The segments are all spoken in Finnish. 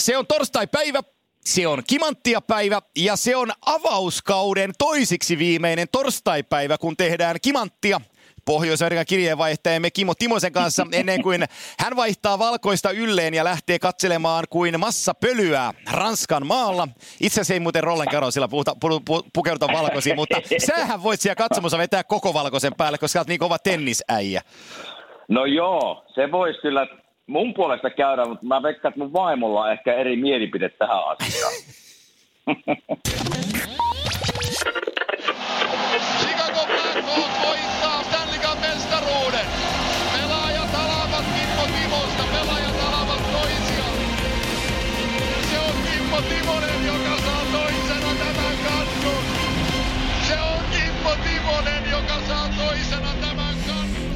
se on torstai-päivä, se on kimanttia päivä ja se on avauskauden toisiksi viimeinen torstaipäivä, kun tehdään kimanttia Pohjois-Amerikan kirjeenvaihtajamme Kimo Timosen kanssa ennen kuin hän vaihtaa valkoista ylleen ja lähtee katselemaan kuin massa pölyä Ranskan maalla. Itse asiassa ei muuten Rollen sillä puhuta, pu, pu, pukeuduta valkoisiin, mutta sähän voit siellä katsomossa vetää koko valkoisen päälle, koska oot niin kova tennisäijä. No joo, se voisi kyllä mun puolesta käydä, mutta mä veikkaan, että mun vaimolla on ehkä eri mielipide tähän asiaan. Chicago Blackhawks voittaa Stanley Cup mestaruuden. Pelaajat alavat Kimmo Timosta, pelaajat alavat toisiaan. Se on Kimmo Timonen, joka saa toisena tämän. Se on Kimmo Timonen, joka saa toisena.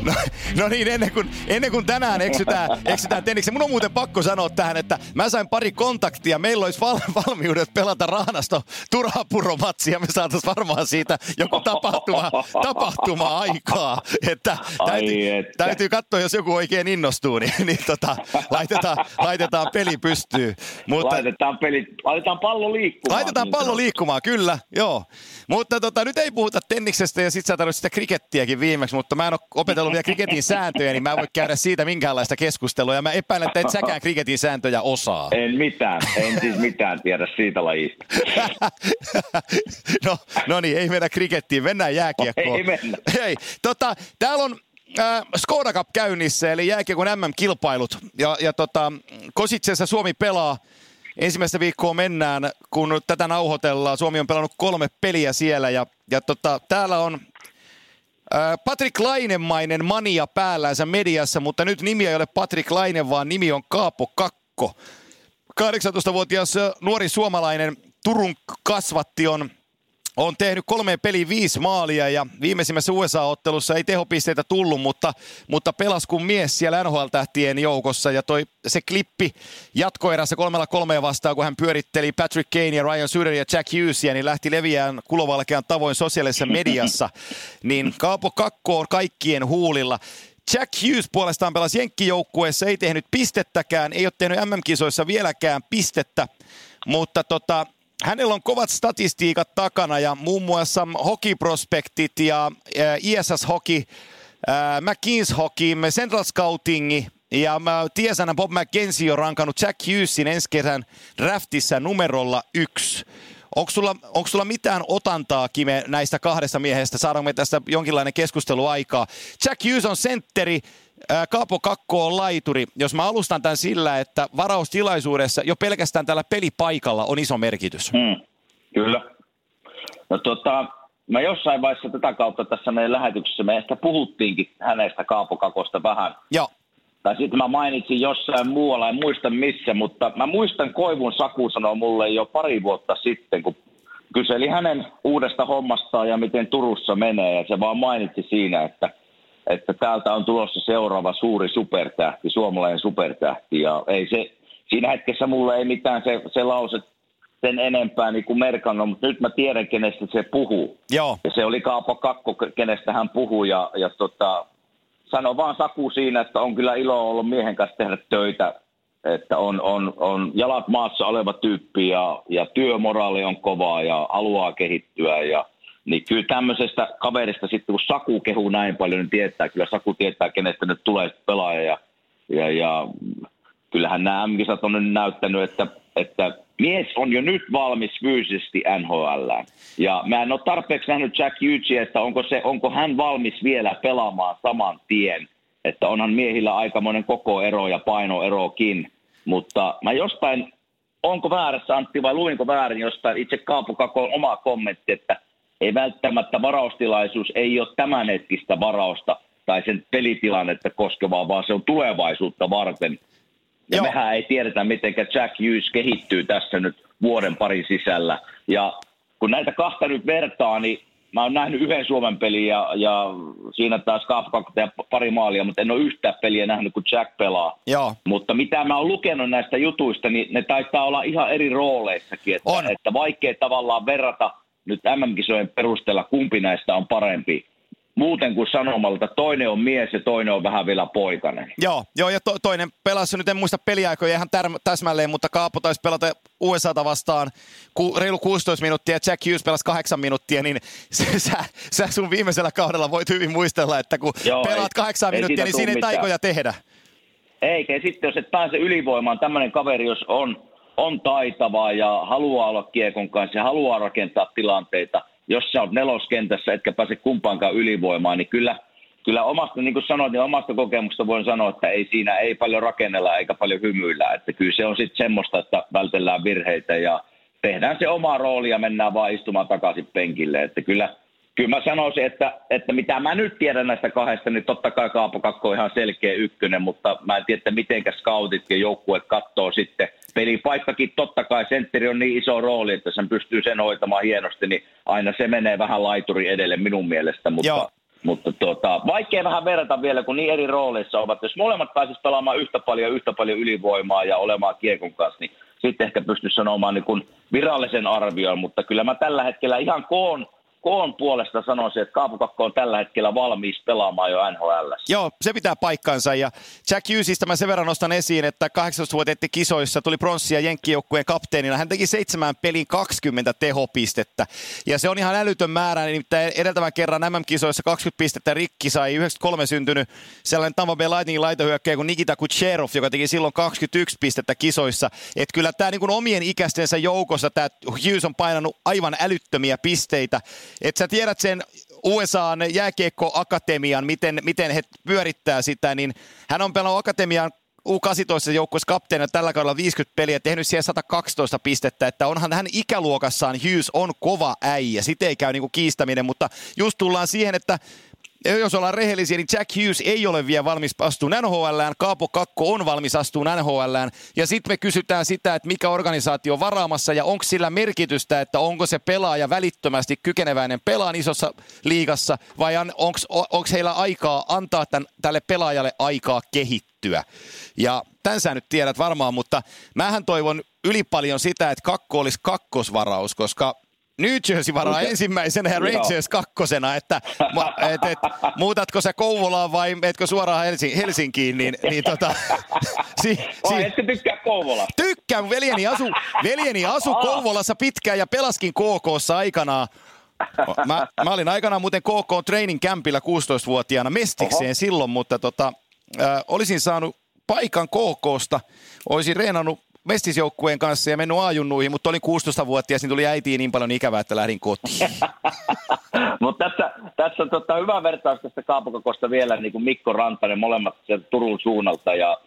No, no niin, ennen kuin, ennen kuin tänään eksytään, eksytään tenniksi. Mun on muuten pakko sanoa tähän, että mä sain pari kontaktia. Meillä olisi val, valmiudet pelata Raanasto Turhapuromatsia. Me saataisiin varmaan siitä joku tapahtuma, tapahtuma aikaa. Että täytyy, Ai että. täytyy katsoa, jos joku oikein innostuu, niin, niin tota, laitetaan, laitetaan peli pystyyn. Mutta, Laitetaan, peli, laitetaan pallo liikkumaan. Laitetaan niin pallo liikkumaan, kyllä, joo. Mutta tota, nyt ei puhuta tenniksestä ja sit sä tarvitset sitä krikettiäkin viimeksi, mutta mä en ole opetellut vielä kriketin sääntöjä, niin mä en voi käydä siitä minkäänlaista keskustelua. Ja mä epäilen, että et säkään kriketin sääntöjä osaa. En mitään, en siis mitään tiedä siitä lajista. no, no niin, ei mennä krikettiin, mennään jääkiekkoon. Ei mennä. Hei, tota, täällä on äh, Skoda Cup käynnissä, eli jääkiekon MM-kilpailut. Ja, ja tota, Kositsessa Suomi pelaa ensimmäistä viikkoa mennään, kun tätä nauhoitellaan. Suomi on pelannut kolme peliä siellä ja, ja tota, täällä on Patrick Lainemainen mania päällänsä mediassa, mutta nyt nimi ei ole Patrick Laine, vaan nimi on Kaapo Kakko. 18-vuotias ä, nuori suomalainen Turun kasvatti on on tehnyt kolmeen peliin viisi maalia ja viimeisimmässä USA-ottelussa ei tehopisteitä tullut, mutta, mutta pelas kuin mies siellä NHL-tähtien joukossa ja toi se klippi jatkoerässä kolmella kolmea vastaan, kun hän pyöritteli Patrick Kane ja Ryan Suter ja Jack Hughesia, niin lähti leviään kulovalkean tavoin sosiaalisessa mediassa, niin Kaapo Kakko on kaikkien huulilla. Jack Hughes puolestaan pelasi Jenkkijoukkueessa, ei tehnyt pistettäkään, ei ole tehnyt MM-kisoissa vieläkään pistettä, mutta tota, hänellä on kovat statistiikat takana ja muun muassa hokiprospektit ja äh, ISS Hockey, äh, McKeens Hockey, Central Scouting ja mä tiesänä Bob McKenzie on rankannut Jack Hughesin ensi kesän draftissa numerolla yksi. Onko sulla, onko sulla mitään otantaa, Kime, näistä kahdesta miehestä? Saadaanko me tästä jonkinlainen keskustelu aikaa? Jack Hughes on sentteri, Kaapo Kakko on laituri. Jos mä alustan tämän sillä, että varaustilaisuudessa jo pelkästään tällä pelipaikalla on iso merkitys. Mm, kyllä. No tota, mä jossain vaiheessa tätä kautta tässä meidän lähetyksessä, me ehkä puhuttiinkin hänestä Kaapo Kakosta vähän. Joo, Tai sitten mä mainitsin jossain muualla, en muista missä, mutta mä muistan Koivun Saku sanoi mulle jo pari vuotta sitten, kun kyseli hänen uudesta hommastaan ja miten Turussa menee, ja se vaan mainitsi siinä, että, että täältä on tulossa seuraava suuri supertähti, suomalainen supertähti, ja ei se, siinä hetkessä mulle ei mitään se, se lause sen enempää niin kuin merkannut, mutta nyt mä tiedän, kenestä se puhuu. joo. Ja se oli Kaapo Kakko, kenestä hän puhui, ja, ja tota, sano vaan Saku siinä, että on kyllä ilo ollut miehen kanssa tehdä töitä, että on, on, on jalat maassa oleva tyyppi ja, ja työmoraali on kovaa ja haluaa kehittyä ja niin kyllä tämmöisestä kaverista sitten, kun Saku kehuu näin paljon, niin tietää, kyllä Saku tietää, kenestä nyt tulee pelaaja ja, ja, ja kyllähän nämä m on nyt näyttänyt, että, että mies on jo nyt valmis fyysisesti NHL. Ja mä en ole tarpeeksi nähnyt Jack Hughesia, että onko, se, onko hän valmis vielä pelaamaan saman tien. Että onhan miehillä aikamoinen koko ero ja painoerokin. Mutta mä jostain, onko väärässä Antti vai luinko väärin jostain itse Kaapo Kakon oma kommentti, että ei välttämättä varaustilaisuus ei ole tämänhetkistä varausta tai sen pelitilannetta koskevaa, vaan se on tulevaisuutta varten. Ja Joo. mehän ei tiedetä, miten Jack Hughes kehittyy tässä nyt vuoden parin sisällä. Ja kun näitä kahta nyt vertaa, niin mä oon nähnyt yhden Suomen pelin ja, ja siinä taas Kafka ja pari maalia, mutta en ole yhtään peliä nähnyt, kun Jack pelaa. Joo. Mutta mitä mä oon lukenut näistä jutuista, niin ne taitaa olla ihan eri rooleissakin. Että, On. että vaikea tavallaan verrata nyt MM-kisojen perusteella, kumpi näistä on parempi. muuten kuin sanomalta. Toinen on mies ja toinen on vähän vielä poikainen. Joo, joo ja to, toinen pelasi, nyt en muista peliaikoja ihan tär, täsmälleen, mutta Kaapo taisi pelata USAta vastaan ku, reilu 16 minuuttia ja Jack Hughes pelasi 8 minuuttia, niin se, sä, sä sun viimeisellä kaudella voit hyvin muistella, että kun joo, pelaat ei, 8 ei minuuttia, niin siinä ei taikoja tehdä. Eikä, ja sitten jos et pääse ylivoimaan, tämmöinen kaveri, jos on, on taitava ja haluaa olla kiekon kanssa ja haluaa rakentaa tilanteita – jos sä oot neloskentässä etkä pääse kumpaankaan ylivoimaan, niin kyllä, kyllä omasta, niin kuin sanoit, niin omasta kokemuksesta voin sanoa, että ei siinä ei paljon rakennella eikä paljon hymyillä. Että kyllä se on sitten semmoista, että vältellään virheitä ja tehdään se oma rooli ja mennään vaan istumaan takaisin penkille. Että kyllä, kyllä mä sanoisin, että, että mitä mä nyt tiedän näistä kahdesta, niin totta kai Kaapo Kakko on ihan selkeä ykkönen, mutta mä en tiedä, että mitenkä scoutit ja joukkue katsoo sitten. Pelipaikkakin totta kai, sentteri on niin iso rooli, että sen pystyy sen hoitamaan hienosti, niin aina se menee vähän laituri edelle minun mielestä, mutta Joo. Mutta tuota, vaikea vähän verrata vielä, kun niin eri rooleissa ovat. Jos molemmat pääsisivät pelaamaan yhtä paljon, yhtä paljon ylivoimaa ja olemaan kiekon kanssa, niin sitten ehkä pystyisi sanomaan niin kuin virallisen arvion. Mutta kyllä mä tällä hetkellä ihan koon koon puolesta sanoisin, että Kaapukakko on tällä hetkellä valmis pelaamaan jo NHL. Joo, se pitää paikkansa. Ja Jack Hughesista mä sen verran nostan esiin, että 18-vuotiaiden kisoissa tuli pronssia Jenkkijoukkueen kapteenina. Hän teki seitsemän pelin 20 tehopistettä. Ja se on ihan älytön määrä, nimittäin edeltävän kerran MM-kisoissa 20 pistettä rikki sai 93 syntynyt sellainen Tampa Bay Lightningin laitohyökkäjä kuin Nikita Kucherov, joka teki silloin 21 pistettä kisoissa. Että kyllä tämä niin omien ikäistensä joukossa tämä Hughes on painanut aivan älyttömiä pisteitä. Et sä tiedät sen USAn jääkiekkoakatemian, miten, miten he pyörittää sitä, niin hän on pelannut akatemian U18 joukkueessa kapteena tällä kaudella 50 peliä, tehnyt siellä 112 pistettä, että onhan hän ikäluokassaan Hughes on kova äijä, sitä ei käy niinku kiistäminen, mutta just tullaan siihen, että jos ollaan rehellisiä, niin Jack Hughes ei ole vielä valmis astumaan NHLään, Kaapo Kakko on valmis astumaan NHLään, ja sitten me kysytään sitä, että mikä organisaatio on varaamassa, ja onko sillä merkitystä, että onko se pelaaja välittömästi kykeneväinen pelaan isossa liigassa, vai onko heillä aikaa antaa tämän, tälle pelaajalle aikaa kehittyä. Ja tämän sä nyt tiedät varmaan, mutta mähän toivon yli paljon sitä, että kakko olisi kakkosvaraus, koska New Jersey varaa okay. ensimmäisenä ja Rangers kakkosena, että et, et, muutatko sä Kouvolaan vai meetkö suoraan Helsin, Helsinkiin, niin, niin tota, si, si, etkö tykkää Kouvola? Tykkään, veljeni asu, veljeni asu Kouvolassa pitkään ja pelaskin KKssa aikanaan. Mä, mä olin aikanaan muuten KK Training Campilla 16-vuotiaana mestikseen Oho. silloin, mutta tota, äh, olisin saanut paikan KKsta, olisin reenannut mestisjoukkueen kanssa ja mennyt ajunnuihin, mutta olin 16-vuotias, niin tuli äitiin niin paljon ikävää, että lähdin kotiin. mutta tässä, tässä on tota, hyvä vertaus tästä Kaapokokosta vielä, niin kuin Mikko Rantanen molemmat sieltä Turun suunnalta. Ja,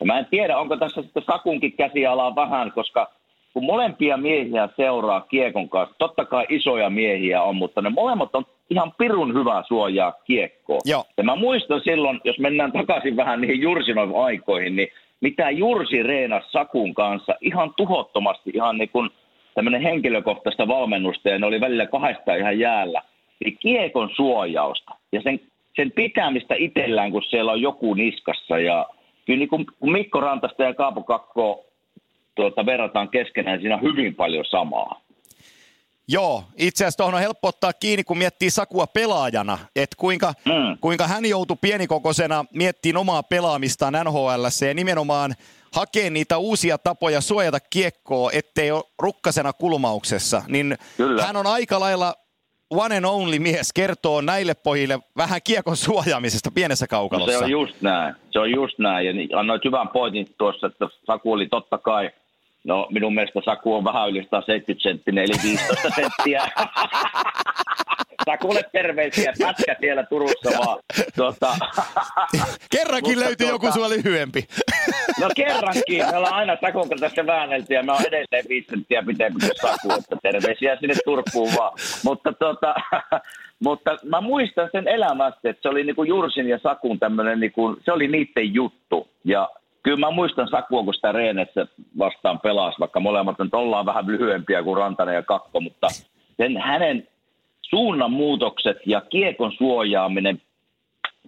ja mä en tiedä, onko tässä sitten Sakunkin käsialaa vähän, koska kun molempia miehiä seuraa Kiekon kanssa, totta kai isoja miehiä on, mutta ne molemmat on ihan pirun hyvää suojaa kiekkoa. Joo. Ja mä muistan silloin, jos mennään takaisin vähän niihin Jursinoin aikoihin, niin mitä Jursi reenasi Sakun kanssa ihan tuhottomasti, ihan niin kuin tämmöinen henkilökohtaista valmennusta, ja ne oli välillä kahdesta ihan jäällä, eli kiekon suojausta ja sen, sen pitämistä itsellään, kun siellä on joku niskassa, ja kyllä niin kun Mikko Rantasta ja Kaapo Kakko tuota, verrataan keskenään, siinä on hyvin paljon samaa. Joo, itse asiassa tuohon on helppo ottaa kiinni, kun miettii Sakua pelaajana, että kuinka, mm. kuinka hän joutui pienikokoisena miettimään omaa pelaamistaan NHL ja nimenomaan hakee niitä uusia tapoja suojata kiekkoa, ettei ole rukkasena kulmauksessa, niin Kyllä. hän on aika lailla one and only mies kertoo näille pojille vähän kiekon suojaamisesta pienessä kaukalossa. No se on just näin, se on just näin, ja niin annoit hyvän pointin tuossa, että Saku oli totta kai – No minun mielestä Saku on vähän yli 170 senttinen, eli 15 senttiä. Sakulle terveisiä, pätkä siellä Turussa vaan. Tuota, Kerrankin löytyi tuota, joku sua lyhyempi. No kerrankin. Me ollaan aina Sakun kanssa väännelty ja me on edelleen 5 senttiä pitempi kuin Saku, että terveisiä sinne Turkuun vaan. Mutta, tuota, mutta mä muistan sen elämästä, että se oli niinku Jursin ja Sakun tämmöinen, niinku, se oli niiden juttu. Ja kyllä mä muistan Sakua, kun sitä Reenessä vastaan pelasi, vaikka molemmat nyt ollaan vähän lyhyempiä kuin Rantanen ja Kakko, mutta sen hänen suunnanmuutokset ja kiekon suojaaminen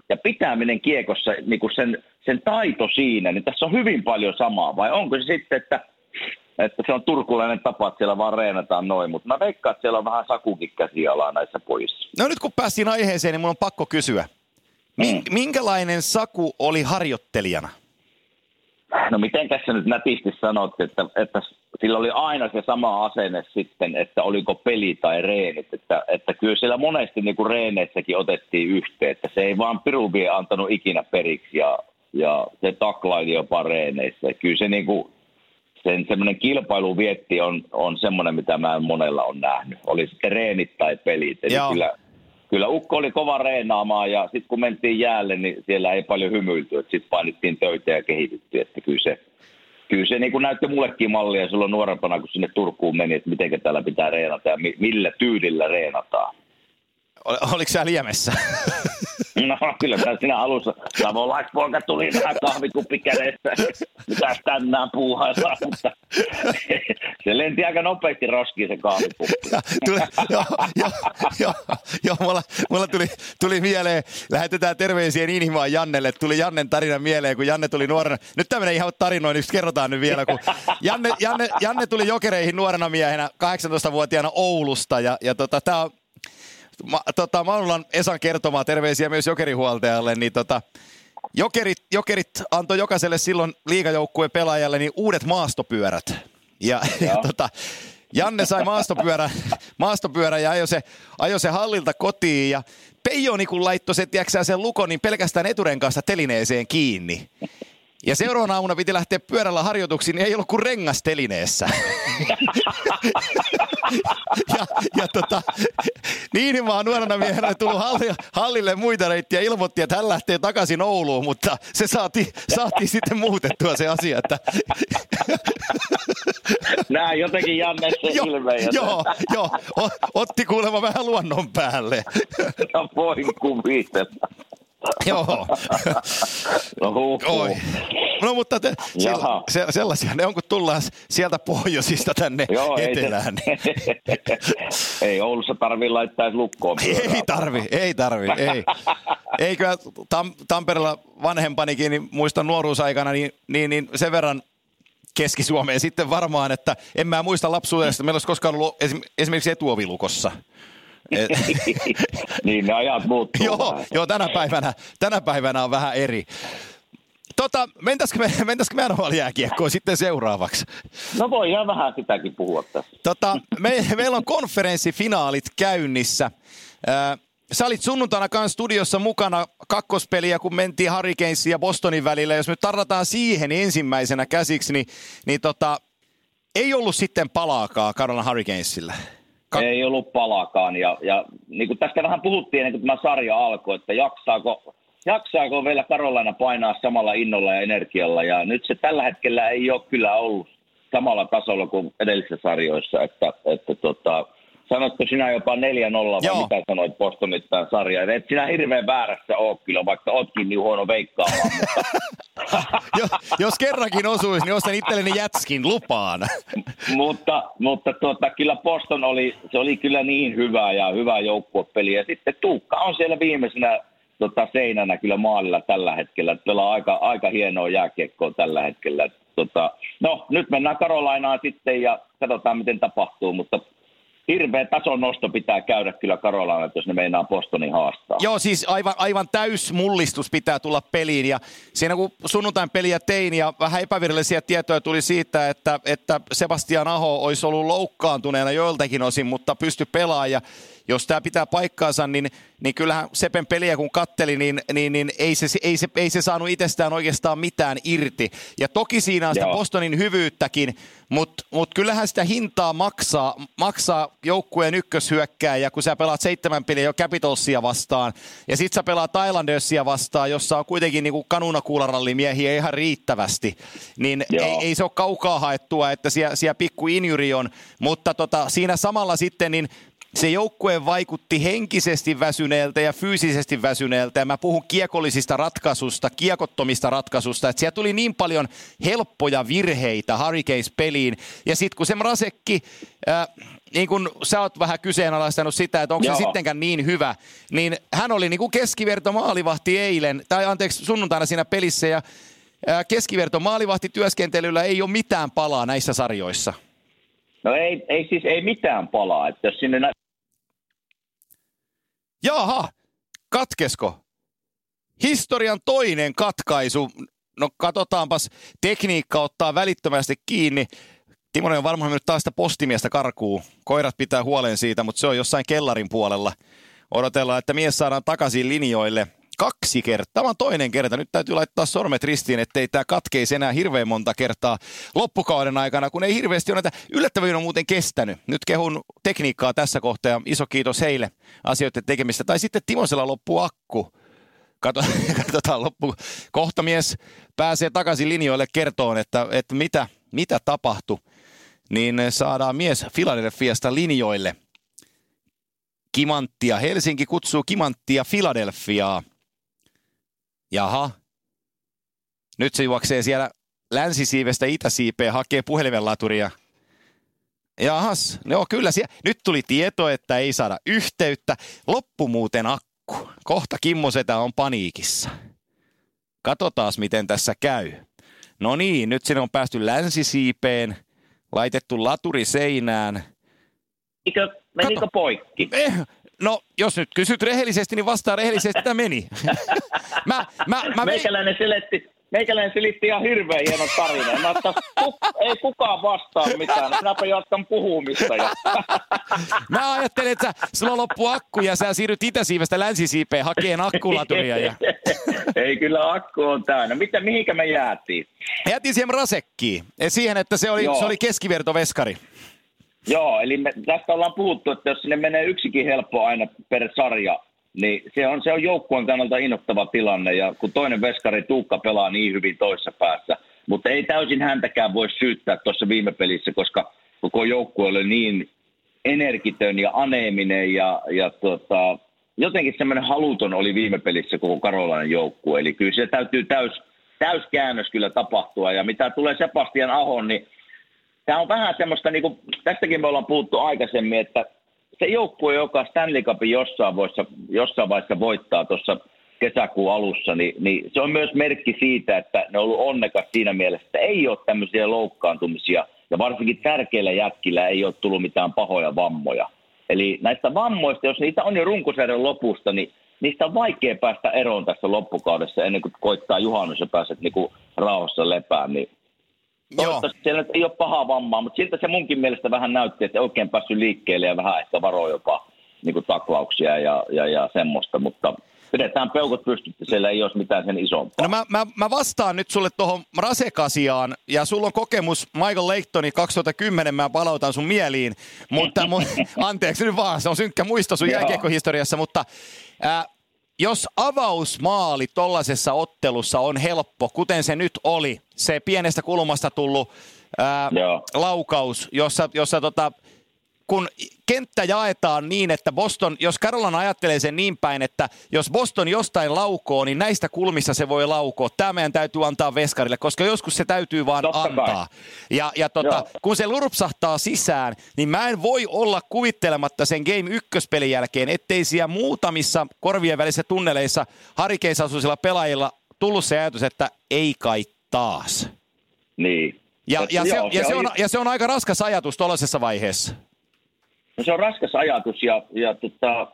ja pitäminen kiekossa, niin kuin sen, sen taito siinä, niin tässä on hyvin paljon samaa. Vai onko se sitten, että että se on turkulainen tapa, että siellä vaan reenataan noin. Mutta mä veikkaan, että siellä on vähän sakukin käsialaa näissä pojissa. No nyt kun päästiin aiheeseen, niin mun on pakko kysyä. Mm. Minkälainen Saku oli harjoittelijana? No miten tässä nyt nätisti sanot, että, että sillä oli aina se sama asenne sitten, että oliko peli tai reenit. Että, että kyllä siellä monesti niin kuin reeneissäkin otettiin yhteen, että se ei vaan Piruvi antanut ikinä periksi ja, ja se taklaili jopa reeneissä. Kyllä se niin kuin, sen semmoinen kilpailuvietti on, on semmoinen, mitä mä en monella on nähnyt. Oli sitten reenit tai pelit. Eli Joo. kyllä, kyllä Ukko oli kova reenaamaan ja sitten kun mentiin jäälle, niin siellä ei paljon hymyilty. Sitten painittiin töitä ja kehityttiin. Että kyllä se, kyllä se niin kuin näytti mullekin mallia silloin nuorempana, kun sinne Turkuun meni, että miten täällä pitää reenata ja mi- millä tyylillä reenataan. Ol- Oliko sä liemessä? No kyllä tässä siinä alussa savolaispoika tuli vähän kahvikuppi kädessä. Mitäs tänään puuhaillaan, mutta se lenti aika nopeasti roskiin se kahvikuppi. joo, joo, joo, joo mulla, mulla tuli, tuli mieleen, lähetetään terveisiä Niinimaan Jannelle, tuli Jannen tarina mieleen, kun Janne tuli nuorena, nyt tämmöinen ihan tarinoinniksi kerrotaan nyt vielä, kun Janne, Janne, Janne tuli jokereihin nuorena miehenä 18-vuotiaana Oulusta, ja, ja tota, tämä on Ma, tota, Maunulan Esan kertomaa terveisiä myös jokerihuoltajalle, niin tota, jokerit, jokerit antoi jokaiselle silloin liigajoukkueen pelaajalle niin uudet maastopyörät. Ja, ja tota, Janne sai maastopyörän, maastopyörän ja ajoi se, ajoi se hallilta kotiin ja Peijoni kun laittoi se, tiedätkö, sen lukon, niin pelkästään eturen kanssa telineeseen kiinni. Ja seuraavana aamuna piti lähteä pyörällä harjoituksiin, niin ei ollut kuin rengas telineessä. ja, ja tota, niin vaan nuorena miehenä tullut halli, hallille muita reittiä ilmoitti, että hän lähtee takaisin Ouluun, mutta se saatiin, saatiin sitten muutettua se asia, että Näin jotenkin Janne se joo, ilmeen. joo, joo, o, otti kuulemma vähän luonnon päälle. No voin kuvitella. Joo. No huh. Oi. No mutta te, se, Jaha. se, sellaisia ne on, kun tullaan sieltä pohjoisista tänne Joo, ei, etelään. Niin. ei Oulussa tarvii laittaa edes lukkoon pyörää. Ei tarvi, ei tarvi, ei. Ei kyllä Tam, Tampereella vanhempanikin, niin muistan nuoruusaikana, niin, niin, niin sen verran Keski-Suomeen sitten varmaan, että en mä muista lapsuudesta, meillä olisi koskaan ollut esim, esimerkiksi etuovilukossa. Et, niin ne ajat muuttuu joo, joo tänä, päivänä, tänä päivänä on vähän eri. Tota, mentäisikö me, mentäisikö me NHL-jääkiekkoon sitten seuraavaksi? No voi ihan vähän sitäkin puhua tässä. Tota, me, meillä on konferenssifinaalit käynnissä. Ää, Sä olit sunnuntaina kanssa studiossa mukana kakkospeliä, kun mentiin Hurricanesin ja Bostonin välillä. Jos me tarrataan siihen ensimmäisenä käsiksi, niin, niin tota, ei ollut sitten palaakaan Carolina Hurricanesille. Ka- Ei ollut palakaan ja, ja niin kuin tästä vähän puhuttiin ennen kuin tämä sarja alkoi, että jaksaako, jaksaako vielä Karolaina painaa samalla innolla ja energialla ja nyt se tällä hetkellä ei ole kyllä ollut samalla tasolla kuin edellisissä sarjoissa, että, että tota, sanotko sinä jopa 4-0 vai Joo. mitä sanoit Bostonit tämän sarjan, et sinä hirveän väärässä ole kyllä, vaikka ootkin niin huono veikkaamaan, mutta jos, jos kerrankin osuisi, niin ostan itselleni jätskin lupaan. mutta, mutta tuota, kyllä Boston oli, se oli kyllä niin hyvä ja hyvä joukkuepeli. Ja sitten Tuukka on siellä viimeisenä tota, seinänä kyllä maalilla tällä hetkellä. Pelaa aika, aika hienoa jääkiekkoa tällä hetkellä. Et, Tota, no, nyt mennään Karolainaan sitten ja katsotaan miten tapahtuu, mutta hirveä tason nosto pitää käydä kyllä Karolaina, jos ne meinaa Bostonin haastaa. Joo, siis aivan, aivan täys mullistus pitää tulla peliin. Ja siinä kun sunnuntain peliä tein ja vähän epävirallisia tietoja tuli siitä, että, että Sebastian Aho olisi ollut loukkaantuneena joiltakin osin, mutta pysty pelaamaan. Jos tämä pitää paikkaansa, niin, niin kyllähän Sepen peliä kun katteli, niin, niin, niin ei, se, ei, se, ei se saanut itsestään oikeastaan mitään irti. Ja toki siinä on sitä Joo. Bostonin hyvyyttäkin, mutta mut kyllähän sitä hintaa maksaa, maksaa joukkueen ykköshyökkääjä, kun sä pelaat seitsemän peliä jo Capitalsia vastaan, ja sit sä pelaat Islandersia vastaan, jossa on kuitenkin niinku kanunakuularallimiehiä ihan riittävästi, niin Joo. ei, ei, se ole kaukaa haettua, että siellä, siellä pikku injury on, mutta tota, siinä samalla sitten niin se joukkue vaikutti henkisesti väsyneeltä ja fyysisesti väsyneeltä. Ja mä puhun kiekollisista ratkaisusta, kiekottomista ratkaisusta. Että siellä tuli niin paljon helppoja virheitä Hurricanes-peliin. Ja sitten kun se Rasekki, äh, niin kun sä oot vähän kyseenalaistanut sitä, että onko se Joo. sittenkään niin hyvä, niin hän oli niin kuin keskiverto maalivahti eilen, tai anteeksi sunnuntaina siinä pelissä. Ja keskiverto maalivahtityöskentelyllä ei ole mitään palaa näissä sarjoissa? No ei, ei siis ei mitään palaa. Että jos sinne Jaha, katkesko? Historian toinen katkaisu. No katsotaanpas, tekniikka ottaa välittömästi kiinni. Timonen on varmaan nyt taas sitä postimiestä karkuu. Koirat pitää huolen siitä, mutta se on jossain kellarin puolella. Odotellaan, että mies saadaan takaisin linjoille kaksi kertaa. On toinen kerta. Nyt täytyy laittaa sormet ristiin, ettei tämä katkeisi enää hirveän monta kertaa loppukauden aikana, kun ei hirveästi ole näitä yllättävyyden on muuten kestänyt. Nyt kehun tekniikkaa tässä kohtaa ja iso kiitos heille asioiden tekemistä. Tai sitten Timosella loppuu akku. Kato, katsotaan loppu. Kohta mies pääsee takaisin linjoille kertoon, että, että mitä, mitä tapahtui. Niin saadaan mies Philadelphiasta linjoille. Kimanttia. Helsinki kutsuu Kimanttia Philadelphiaa. Jaha. Nyt se juoksee siellä länsisiivestä itäsiipeen, hakee puhelimen laturia. Jahas, no kyllä siellä. Nyt tuli tieto, että ei saada yhteyttä. Loppu muuten akku. Kohta Kimmo Setä on paniikissa. Katsotaan, miten tässä käy. No niin, nyt sinne on päästy länsisiipeen, laitettu laturi seinään. Menikö, menikö Kato. poikki? Eh, no, jos nyt kysyt rehellisesti, niin vastaa rehellisesti, että meni. mä, mä, mä, Meikäläinen selitti, meikäläinen selitti ihan hirveän hieno tarina. Mä että ei kukaan vastaa mitään. Minäpä jatkan puhumista. Ja... Mä ajattelin, että sulla loppuu akku ja sä siirryt itäsiivestä länsisiipeen hakeen akkulaturia. Ja... ei, kyllä akku on täynnä. Mitä, mihinkä me jäätiin? Jätin siihen Rasekkiin. Ja siihen, että se oli, Joo. se oli keskivertoveskari. Joo, eli me, tästä ollaan puhuttu, että jos sinne menee yksikin helppo aina per sarja, niin se on, se on joukkueen kannalta innoittava tilanne. Ja kun toinen veskari Tuukka pelaa niin hyvin toisessa päässä, mutta ei täysin häntäkään voi syyttää tuossa viime pelissä, koska koko joukkue oli niin energitön ja aneeminen ja, ja tota, jotenkin semmoinen haluton oli viime pelissä koko Karolainen joukkue. Eli kyllä se täytyy täys, täyskäännös kyllä tapahtua. Ja mitä tulee Sebastian Ahon, niin tämä on vähän semmoista, niin kuin, tästäkin me ollaan puhuttu aikaisemmin, että se joukkue, joka Stanley Cupin jossain vaiheessa, jossain vaiheessa voittaa tuossa kesäkuun alussa, niin, niin se on myös merkki siitä, että ne on ollut onnekas siinä mielessä, että ei ole tämmöisiä loukkaantumisia, ja varsinkin tärkeillä jätkillä ei ole tullut mitään pahoja vammoja. Eli näistä vammoista, jos niitä on jo runkosarjan lopusta, niin niistä on vaikea päästä eroon tässä loppukaudessa ennen kuin koittaa juhannus ja pääset niin rauhassa lepään, niin. Toivottavasti siellä ei ole pahaa vammaa, mutta siltä se munkin mielestä vähän näytti, että ei oikein päässyt liikkeelle ja vähän ehkä varoi jopa niin kuin taklauksia ja, ja, ja semmoista, mutta pidetään peukot pystyssä, siellä ei olisi mitään sen isompaa. No mä, mä, mä vastaan nyt sulle tuohon Rasekasiaan, ja sulla on kokemus Michael Leightonin 2010, mä palautan sun mieliin, mutta mun, anteeksi nyt vaan, se on synkkä muisto sun jääkiekkohistoriassa, mutta ää, jos avausmaali tollaisessa ottelussa on helppo, kuten se nyt oli, se pienestä kulmasta tullut ää, Joo. laukaus, jossa, jossa tota, kun kenttä jaetaan niin, että Boston, jos Carolina ajattelee sen niin päin, että jos Boston jostain laukoo, niin näistä kulmissa se voi laukoa. Tämä meidän täytyy antaa veskarille, koska joskus se täytyy vaan Totta kai. antaa. Ja, ja tota, Joo. kun se lurpsahtaa sisään, niin mä en voi olla kuvittelematta sen Game ykköspelin jälkeen, ettei siellä muutamissa korvien välissä tunneleissa harikeisasuisilla pelaajilla tullut se ajatus, että ei kai taas. Niin. Ja, ja, se, ja, se on, ja se on aika raskas ajatus tuollaisessa vaiheessa. No se on raskas ajatus ja, ja tota,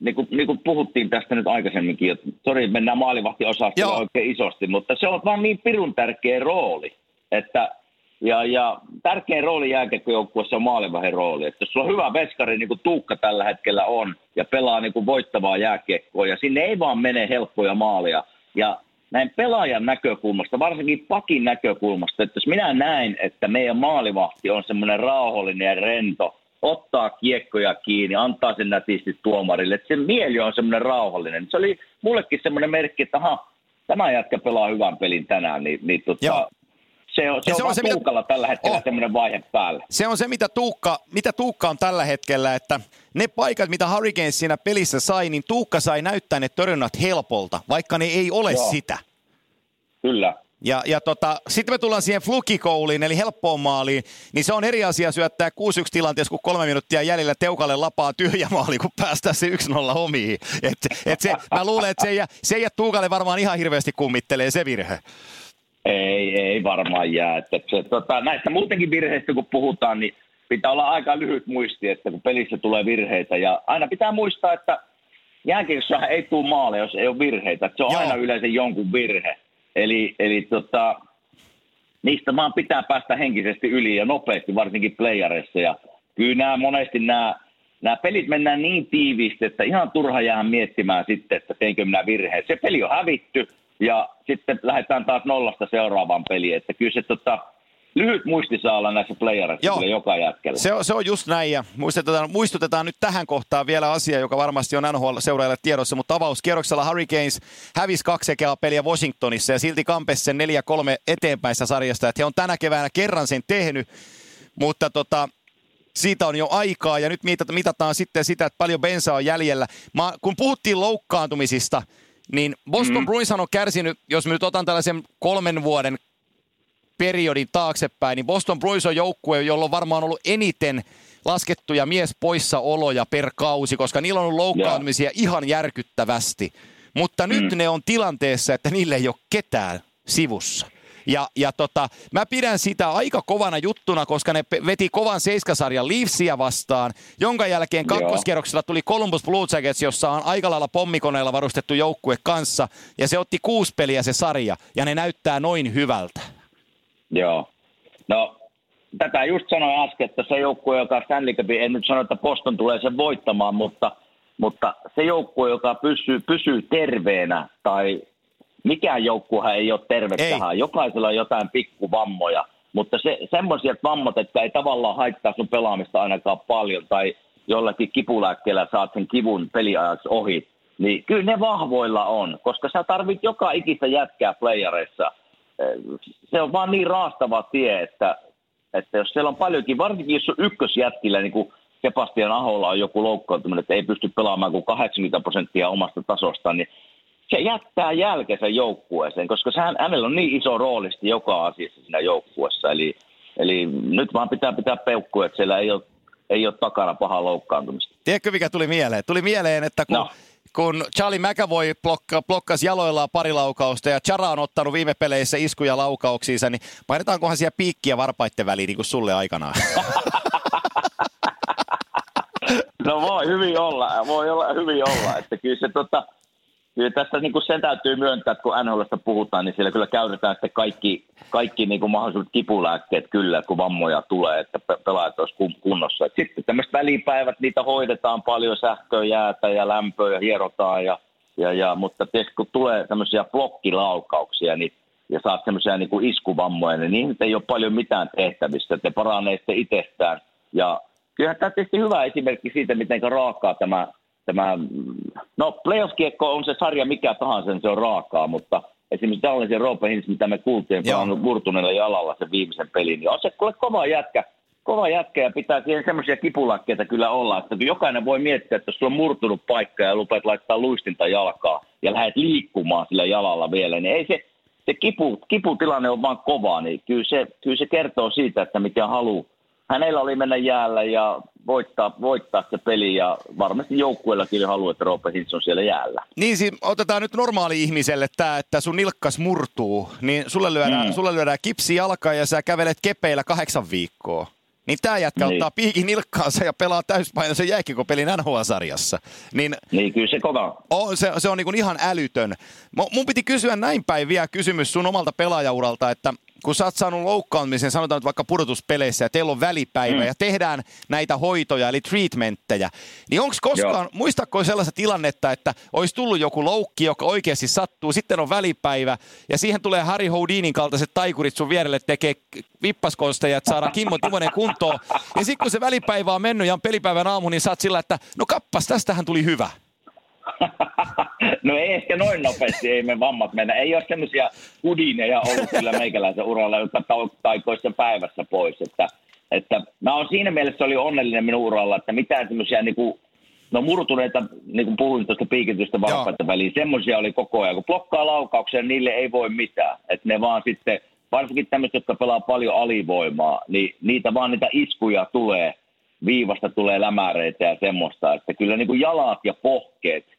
niin kuin, niin kuin puhuttiin tästä nyt aikaisemminkin, että sori, mennään maalivahtiosastolla Joo. oikein isosti, mutta se on vaan niin pirun tärkeä rooli, että ja, ja tärkein rooli jääkiekkojoukkueessa on maalivahdin rooli. Että jos sulla on hyvä veskari, niin kuin Tuukka tällä hetkellä on, ja pelaa niin kuin voittavaa jääkiekkoa, ja sinne ei vaan mene helppoja maalia. Ja näin pelaajan näkökulmasta, varsinkin pakin näkökulmasta, että jos minä näen, että meidän maalivahti on semmoinen rauhallinen ja rento, ottaa kiekkoja kiinni, antaa sen nätisti tuomarille, että sen mieli on semmoinen rauhallinen. Se oli mullekin semmoinen merkki, että aha, tämä jätkä pelaa hyvän pelin tänään, niin, niin Joo. tota, se on, se on, se on se, mitä- Tuukalla tällä hetkellä Oh. semmoinen vaihe päällä. Se on se, mitä Tuukka, mitä Tuukka on tällä hetkellä, että ne paikat, mitä Hurricanes siinä pelissä sai, niin Tuukka sai näyttää ne torjunnat helpolta, vaikka ne ei ole Joo. sitä. Kyllä. Ja, ja tota, sitten me tullaan siihen flukikouliin, eli helppoon maaliin, niin se on eri asia syöttää 6-1 tilanteessa, kun kolme minuuttia jäljellä teukalle lapaa tyhjä maali, kun päästään se 1-0 omiin. Et, et se, mä luulen, että se ei, se ei jää Tuukalle varmaan ihan hirveästi kummittelee se virhe. Ei, ei varmaan jää. Että se, tota, näistä muutenkin virheistä kun puhutaan, niin pitää olla aika lyhyt muisti, että kun pelissä tulee virheitä. Ja aina pitää muistaa, että jääkiekossa ei tule maaleja, jos ei ole virheitä. Se on Joo. aina yleensä jonkun virhe. Eli, eli tota, niistä vaan pitää päästä henkisesti yli ja nopeasti, varsinkin playareissa. Ja kyllä nämä monesti nämä, nämä pelit mennään niin tiiviisti, että ihan turha jää miettimään sitten, että teinkö minä virheen. Se peli on hävitty ja sitten lähdetään taas nollasta seuraavaan peliin. Että kyllä se tota, lyhyt muisti saa olla näissä Joo. kyllä joka jätkällä. Se on, se on just näin ja muistutetaan, muistutetaan nyt tähän kohtaan vielä asia, joka varmasti on NHL-seuraajille tiedossa, mutta avauskierroksella Hurricanes hävisi kaksi peliä Washingtonissa ja silti kampesi sen 4-3 eteenpäistä sarjasta, että he on tänä keväänä kerran sen tehnyt, mutta tota, siitä on jo aikaa ja nyt mitata- mitataan sitten sitä, että paljon bensaa on jäljellä. Mä, kun puhuttiin loukkaantumisista, niin Boston mm. Bruins on kärsinyt, jos mä nyt otan tällaisen kolmen vuoden periodin taaksepäin, niin Boston Bruins on joukkue, jolla on varmaan ollut eniten laskettuja mies poissaoloja per kausi, koska niillä on ollut loukkaantumisia ihan järkyttävästi. Mutta nyt ne on tilanteessa, että niille ei ole ketään sivussa. Ja, ja tota, mä pidän sitä aika kovana juttuna, koska ne veti kovan seiskasarjan Leafsia vastaan, jonka jälkeen Joo. kakkoskierroksella tuli Columbus Blue Jackets, jossa on aika lailla pommikoneella varustettu joukkue kanssa, ja se otti kuusi peliä se sarja, ja ne näyttää noin hyvältä. Joo. No, tätä just sanoin äsken, että se joukkue, joka Stanley Cupin, en nyt sano, että Boston tulee sen voittamaan, mutta, mutta se joukkue, joka pysyy, pysyy terveenä, tai mikään joukkue ei ole terve Ei. tähän. Jokaisella on jotain pikkuvammoja, mutta se, semmoisia vammot, että ei tavallaan haittaa sun pelaamista ainakaan paljon, tai jollakin kipulääkkeellä saat sen kivun peliajaksi ohi, niin kyllä ne vahvoilla on, koska sä tarvit joka ikistä jätkää playareissa. Eh, Se on vaan niin raastava tie, että, että jos siellä on paljonkin, varsinkin jos on ykkösjätkillä, niin kuin Sebastian Aholla on joku loukkaantuminen, että ei pysty pelaamaan kuin 80 prosenttia omasta tasostaan, niin se jättää jälkensä joukkueeseen, koska sehän, hänellä on niin iso rooli sitten joka asiassa siinä joukkueessa. Eli, eli nyt vaan pitää pitää peukkuja, että siellä ei ole, ei ole takana pahaa loukkaantumista. Tiedätkö, mikä tuli mieleen? Tuli mieleen, että kun, no. Kun Charlie McAvoy blokka, blokkasi jaloillaan pari laukausta ja Chara on ottanut viime peleissä iskuja laukauksiinsa, niin painetaankohan siellä piikkiä varpaitten väliin niin kuin sulle aikanaan? No voi hyvin olla, voi olla hyvin olla, että kyllä se tota, kyllä tässä niin kuin sen täytyy myöntää, että kun NHLstä puhutaan, niin siellä kyllä käytetään sitten kaikki, kaikki niin kuin mahdolliset kipulääkkeet kyllä, kun vammoja tulee, että pe- pelaajat olisi kun- kunnossa. Et sitten tämmöiset välipäivät, niitä hoidetaan paljon, sähköä, jäätä ja lämpöä ja hierotaan, ja, ja, ja, mutta tietysti kun tulee tämmöisiä blokkilaukauksia, niin ja saat semmoisia niin kuin iskuvammoja, niin niihin ei ole paljon mitään tehtävissä, että ne paranee sitten itsestään. Ja kyllähän tämä on tietysti hyvä esimerkki siitä, miten raakaa tämä, tämä no playoff-kiekko on se sarja mikä tahansa, niin se on raakaa, mutta esimerkiksi ja Roope Hintz, mitä me kuultiin, on murtuneella jalalla sen viimeisen pelin, niin on se kuule kova jätkä, kova jätkä ja pitää siihen semmoisia kipulakkeita kyllä olla, että jokainen voi miettiä, että jos sulla on murtunut paikka ja lupeat laittaa luistinta jalkaa ja lähdet liikkumaan sillä jalalla vielä, niin ei se, se kipu, kiputilanne on vaan kova, niin kyllä se, kyllä se kertoo siitä, että mikä halu. Hänellä oli mennä jäällä ja voittaa, voittaa se peli ja varmasti joukkueellakin haluaa, että Roope Hintz on siellä jäällä. niin siis otetaan nyt normaali ihmiselle tämä, että sun nilkkas murtuu, niin sulle lyödään, mm. Sulle lyödään kipsi jalkaan ja sä kävelet kepeillä kahdeksan viikkoa. Niin tämä jätkä niin. Ottaa piikin nilkkaansa ja pelaa täyspainoisen jääkikopelin NHL-sarjassa. Niin Niin kyllä se kova. on, se, se on niin ihan älytön. Mu- Mun piti kysyä näin päin vielä kysymys sun omalta pelaajauralta, että kun sä oot saanut loukkaantumisen, sanotaan nyt vaikka pudotuspeleissä ja teillä on välipäivä mm. ja tehdään näitä hoitoja eli treatmenttejä, niin onko koskaan, Joo. Muistatko sellaista tilannetta, että olisi tullut joku loukki, joka oikeasti sattuu, sitten on välipäivä ja siihen tulee Harry Houdinin kaltaiset taikurit sun vierelle tekee vippaskonsteja, että saadaan Kimmo Timonen kuntoon. Ja sitten kun se välipäivä on mennyt ja on pelipäivän aamu, niin oot sillä, että no kappas, tästähän tuli hyvä. No ei ehkä noin nopeasti, ei me vammat mennä. Ei ole semmoisia kudineja ollut kyllä meikäläisen uralla, jotka ta- taikoisi sen päivässä pois. Että, että mä oon siinä mielessä oli onnellinen minun uralla, että mitään semmoisia niinku, no murtuneita, niin kuin puhuin tuosta piikitystä varpaiden väliin, semmoisia oli koko ajan. Kun blokkaa laukauksia, niin niille ei voi mitään. Että ne vaan sitten, varsinkin tämmöiset, jotka pelaa paljon alivoimaa, niin niitä vaan niitä iskuja tulee, viivasta tulee lämäreitä ja semmoista. Että kyllä niin kuin jalat ja pohkeet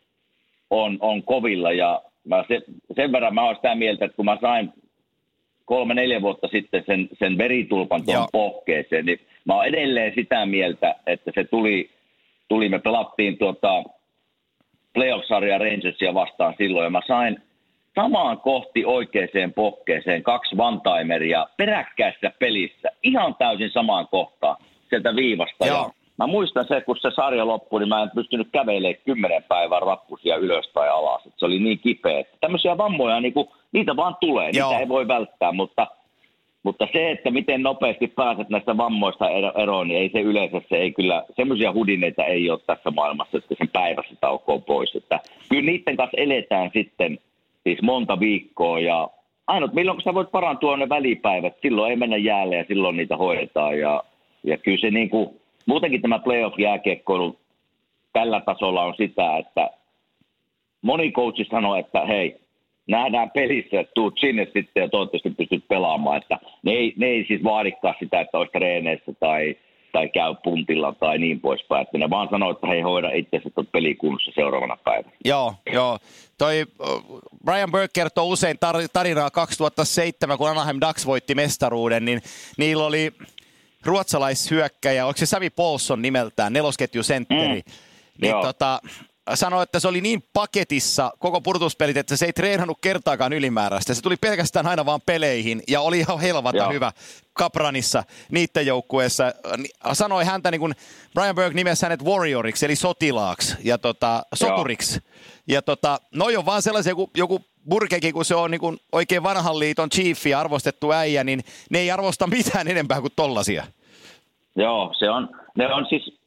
on, on kovilla ja mä se, sen verran mä oon sitä mieltä, että kun mä sain kolme-neljä vuotta sitten sen, sen veritulpan tuon Joo. pohkeeseen, niin mä oon edelleen sitä mieltä, että se tuli, tuli me pelattiin tuota playoff-sarja Rangersia vastaan silloin, ja mä sain samaan kohti oikeaan pohkeeseen kaksi one-timeria peräkkäisessä pelissä, ihan täysin samaan kohtaan sieltä viivasta. Joo. Ja mä muistan se, kun se sarja loppui, niin mä en pystynyt kävelemään kymmenen päivän rappusia ylös tai alas. Et se oli niin kipeä. että Tämmöisiä vammoja, niin kuin, niitä vaan tulee, Joo. niitä ei voi välttää, mutta mutta se, että miten nopeasti pääset näistä vammoista ero- eroon, niin ei se yleensä, se ei kyllä, semmoisia hudineita ei ole tässä maailmassa, että sen päivässä taukoo pois. Että kyllä niiden kanssa eletään sitten siis monta viikkoa ja ainut milloin kun sä voit parantua ne välipäivät, silloin ei mennä jäälle ja silloin niitä hoidetaan ja, ja kyllä se niin kuin, muutenkin tämä playoff-jääkiekkoilu tällä tasolla on sitä, että moni coachi sanoo, että hei, nähdään pelissä, että tuut sinne sitten ja toivottavasti pystyt pelaamaan. Että ne, ei, ne ei siis vaadikaan sitä, että olisi treeneissä tai, tai käy puntilla tai niin poispäin. Että ne vaan sanoo, että hei, hoida itse, olet pelikunnossa seuraavana päivänä. Joo, joo. Toi Brian Burke kertoo usein tar- tarinaa 2007, kun Anaheim Ducks voitti mestaruuden, niin niillä oli ruotsalaishyökkäjä, oliko se Savi Paulson nimeltään, nelosketjusentteri. Mm. Niin Joo. tota, sanoi, että se oli niin paketissa koko purtuspelit, että se ei treenannut kertaakaan ylimääräistä. Se tuli pelkästään aina vaan peleihin ja oli ihan helvata Joo. hyvä Kapranissa niiden joukkueessa. Sanoi häntä niin kuin Brian Burke nimesi hänet warrioriksi, eli sotilaaksi ja tota, soturiksi. Ja tota, noi on vaan sellaisia, joku, joku Burkekin, kun se on niin kuin oikein vanhan liiton chiefi ja arvostettu äijä, niin ne ei arvosta mitään enempää kuin tollasia. Joo, se on, ne on siis,